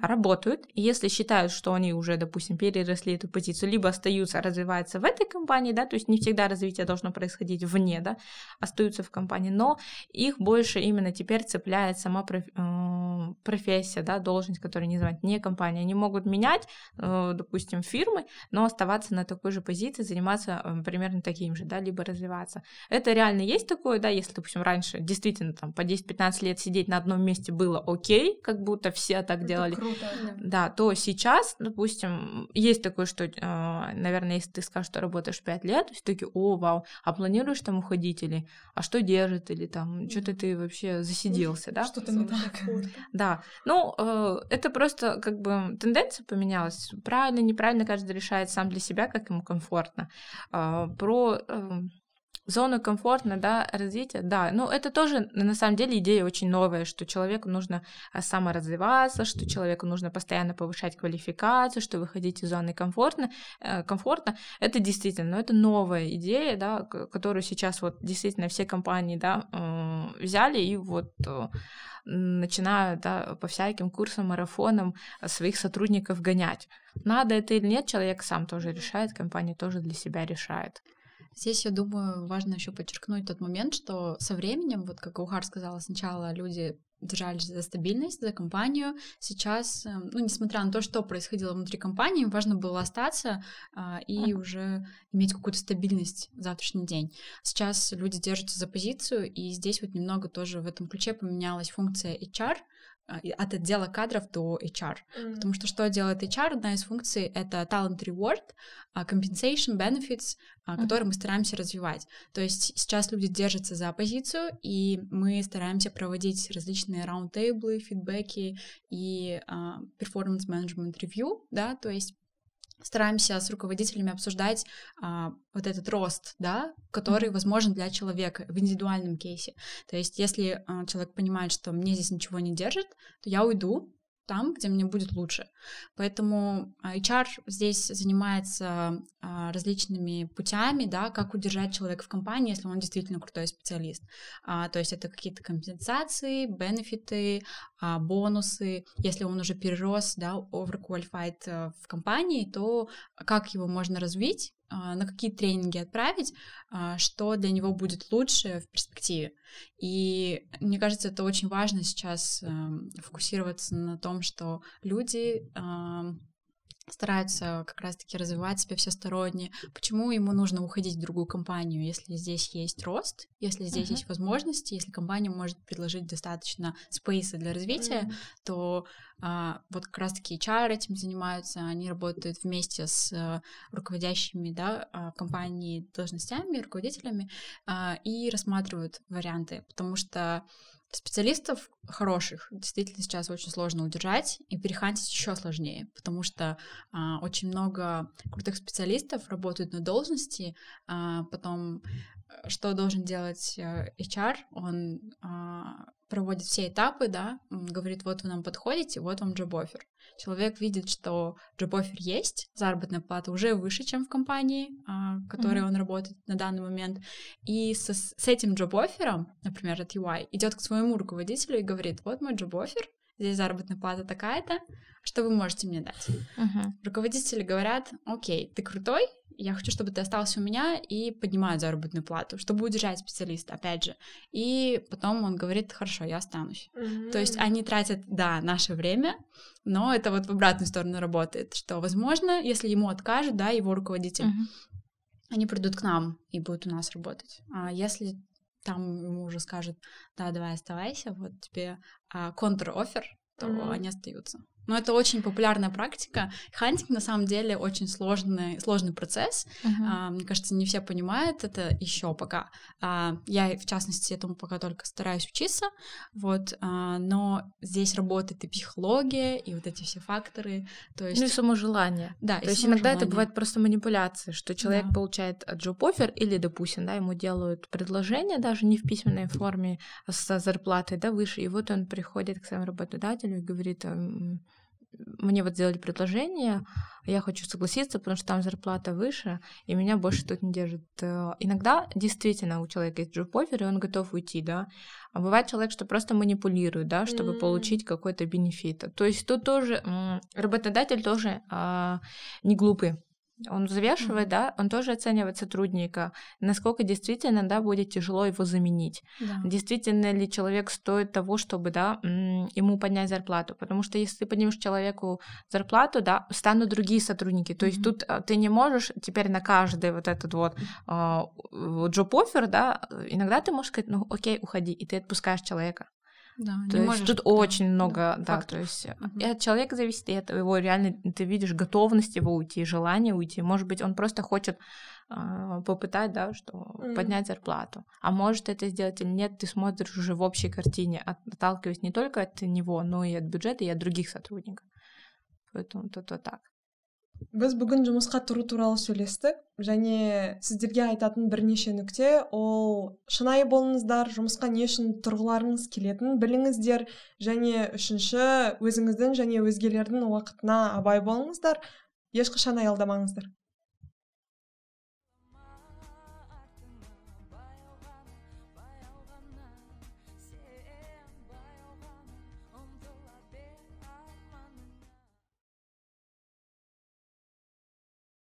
работают, и если считают, что они уже, допустим, переросли эту позицию, либо остаются, развиваются в этой компании, да, то есть не всегда развитие должно происходить вне, да, остаются в компании, но их больше именно теперь цепляет сама э, профессия, да, должность, которую не знают, не компания. Они могут менять, э, допустим, фирмы, но оставаться на такой же позиции, заниматься э, примерно таким же, да, либо развиваться. Это реально есть такое, да, если, допустим, раньше действительно там по 10-15 лет сидеть на одном месте было окей, как будто все так Это делали, круто, да. да, то сейчас, допустим, есть такое, что, а, наверное, если ты скажешь, что работаешь 5 лет, все таки о, вау, а планируешь там уходить или, а что держит, или там, что-то ты вообще засиделся, да? Что-то не так. Да, ну, э, это просто как бы тенденция поменялась, правильно, неправильно каждый решает сам для себя, как ему комфортно. А, про зону комфортно, да, развития, да, но это тоже на самом деле идея очень новая, что человеку нужно а, саморазвиваться, что человеку нужно постоянно повышать квалификацию, что выходить из зоны комфортно, э, комфортно, это действительно, но это новая идея, да, которую сейчас вот действительно все компании, да, взяли и вот э, начинают, да, по всяким курсам, марафонам своих сотрудников гонять. Надо это или нет, человек сам тоже решает, компания тоже для себя решает. Здесь, я думаю, важно еще подчеркнуть тот момент, что со временем, вот как Ухар сказала, сначала люди держались за стабильность, за компанию. Сейчас, эм, ну, несмотря на то, что происходило внутри компании, важно было остаться а, и уже иметь какую-то стабильность в завтрашний день. Сейчас люди держатся за позицию, и здесь вот немного тоже в этом ключе поменялась функция HR, от отдела кадров до HR. Mm. Потому что что делает HR? Одна из функций — это talent reward, а, compensation, benefits, mm. которые мы стараемся развивать. То есть сейчас люди держатся за позицию, и мы стараемся проводить различные раунд-тейблы, фидбэки и performance management review, да, то есть стараемся с руководителями обсуждать а, вот этот рост, да, который mm-hmm. возможен для человека в индивидуальном кейсе. То есть, если а, человек понимает, что мне здесь ничего не держит, то я уйду, там, где мне будет лучше. Поэтому а, HR здесь занимается а, различными путями, да, как удержать человека в компании, если он действительно крутой специалист. А, то есть это какие-то компенсации, бенефиты, бонусы. Если он уже перерос, да, overqualified э, в компании, то как его можно развить, на какие тренинги отправить, что для него будет лучше в перспективе. И мне кажется, это очень важно сейчас эм, фокусироваться на том, что люди стараются как раз-таки развивать себя всесторонне. Почему ему нужно уходить в другую компанию, если здесь есть рост, если здесь uh-huh. есть возможности, если компания может предложить достаточно спейса для развития, uh-huh. то а, вот как раз-таки HR этим занимаются, они работают вместе с а, руководящими да, а, компании должностями, руководителями а, и рассматривают варианты, потому что Специалистов хороших действительно сейчас очень сложно удержать, и перехантить еще сложнее, потому что а, очень много крутых специалистов работают на должности, а, потом э, что должен делать э, HR? Он а, проводит все этапы, да, говорит, вот вы нам подходите, вот вам джоб-оффер. Человек видит, что джоб-оффер есть, заработная плата уже выше, чем в компании, а, в которой mm-hmm. он работает на данный момент, и со, с этим джоб-оффером, например, от UI, идет к своему руководителю и говорит, вот мой джоб-оффер, здесь заработная плата такая-то, что вы можете мне дать? Uh-huh. Руководители говорят, окей, ты крутой, я хочу, чтобы ты остался у меня и поднимают заработную плату, чтобы удержать специалиста, опять же. И потом он говорит, хорошо, я останусь. Uh-huh. То есть они тратят, да, наше время, но это вот в обратную сторону работает, что, возможно, если ему откажут, да, его руководитель, uh-huh. они придут к нам и будут у нас работать. А если там ему уже скажут, да, давай оставайся, вот тебе а, контр-офер, то mm-hmm. они остаются. Но это очень популярная практика. Хантинг на самом деле очень сложный, сложный процесс. Uh-huh. А, мне кажется, не все понимают это еще пока. А, я, в частности, этому пока только стараюсь учиться. Вот, а, но здесь работает и психология, и вот эти все факторы. То есть... Ну и само желание. Да, То есть иногда желание. это бывает просто манипуляция, что человек да. получает джоп-офер или, допустим, да, ему делают предложение даже не в письменной форме, а с зарплатой, да, выше, и вот он приходит к своему работодателю и говорит, мне вот сделали предложение, я хочу согласиться, потому что там зарплата выше, и меня больше тут не держит. Э, иногда действительно у человека есть джоб-офер, и он готов уйти, да. А бывает человек, что просто манипулирует, да, чтобы mm-hmm. получить какой-то бенефит. То есть тут тоже работодатель тоже а, не глупый. Он взвешивает, mm-hmm. да, он тоже оценивает сотрудника, насколько действительно, да, будет тяжело его заменить. Да. Действительно ли человек стоит того, чтобы, да, ему поднять зарплату. Потому что если ты поднимешь человеку зарплату, да, станут другие сотрудники. То mm-hmm. есть тут а, ты не можешь теперь на каждый вот этот вот джоп-оффер, да, иногда ты можешь сказать, ну окей, уходи, и ты отпускаешь человека. Да, то есть можешь, тут да, очень много, да, да то есть угу. и от человека зависит, и от его реально ты видишь готовность его уйти, желание уйти. Может быть, он просто хочет э, попытать, да, что mm. поднять зарплату. А может это сделать или нет, ты смотришь уже в общей картине, отталкиваясь не только от него, но и от бюджета, и от других сотрудников. Поэтому тут вот так. Біз бүгін жұмысқа тұру туралы сөйлестік және сіздерге айтатын бірнеше нүкте. Ол шынайы болыңыздар жұмысқа не үшін тұрғыларыңыз келетінін біліңіздер және үшінші өзіңіздің және өзгелердің уақытына абай болыңыздар ешқашан аялдамаңыздар.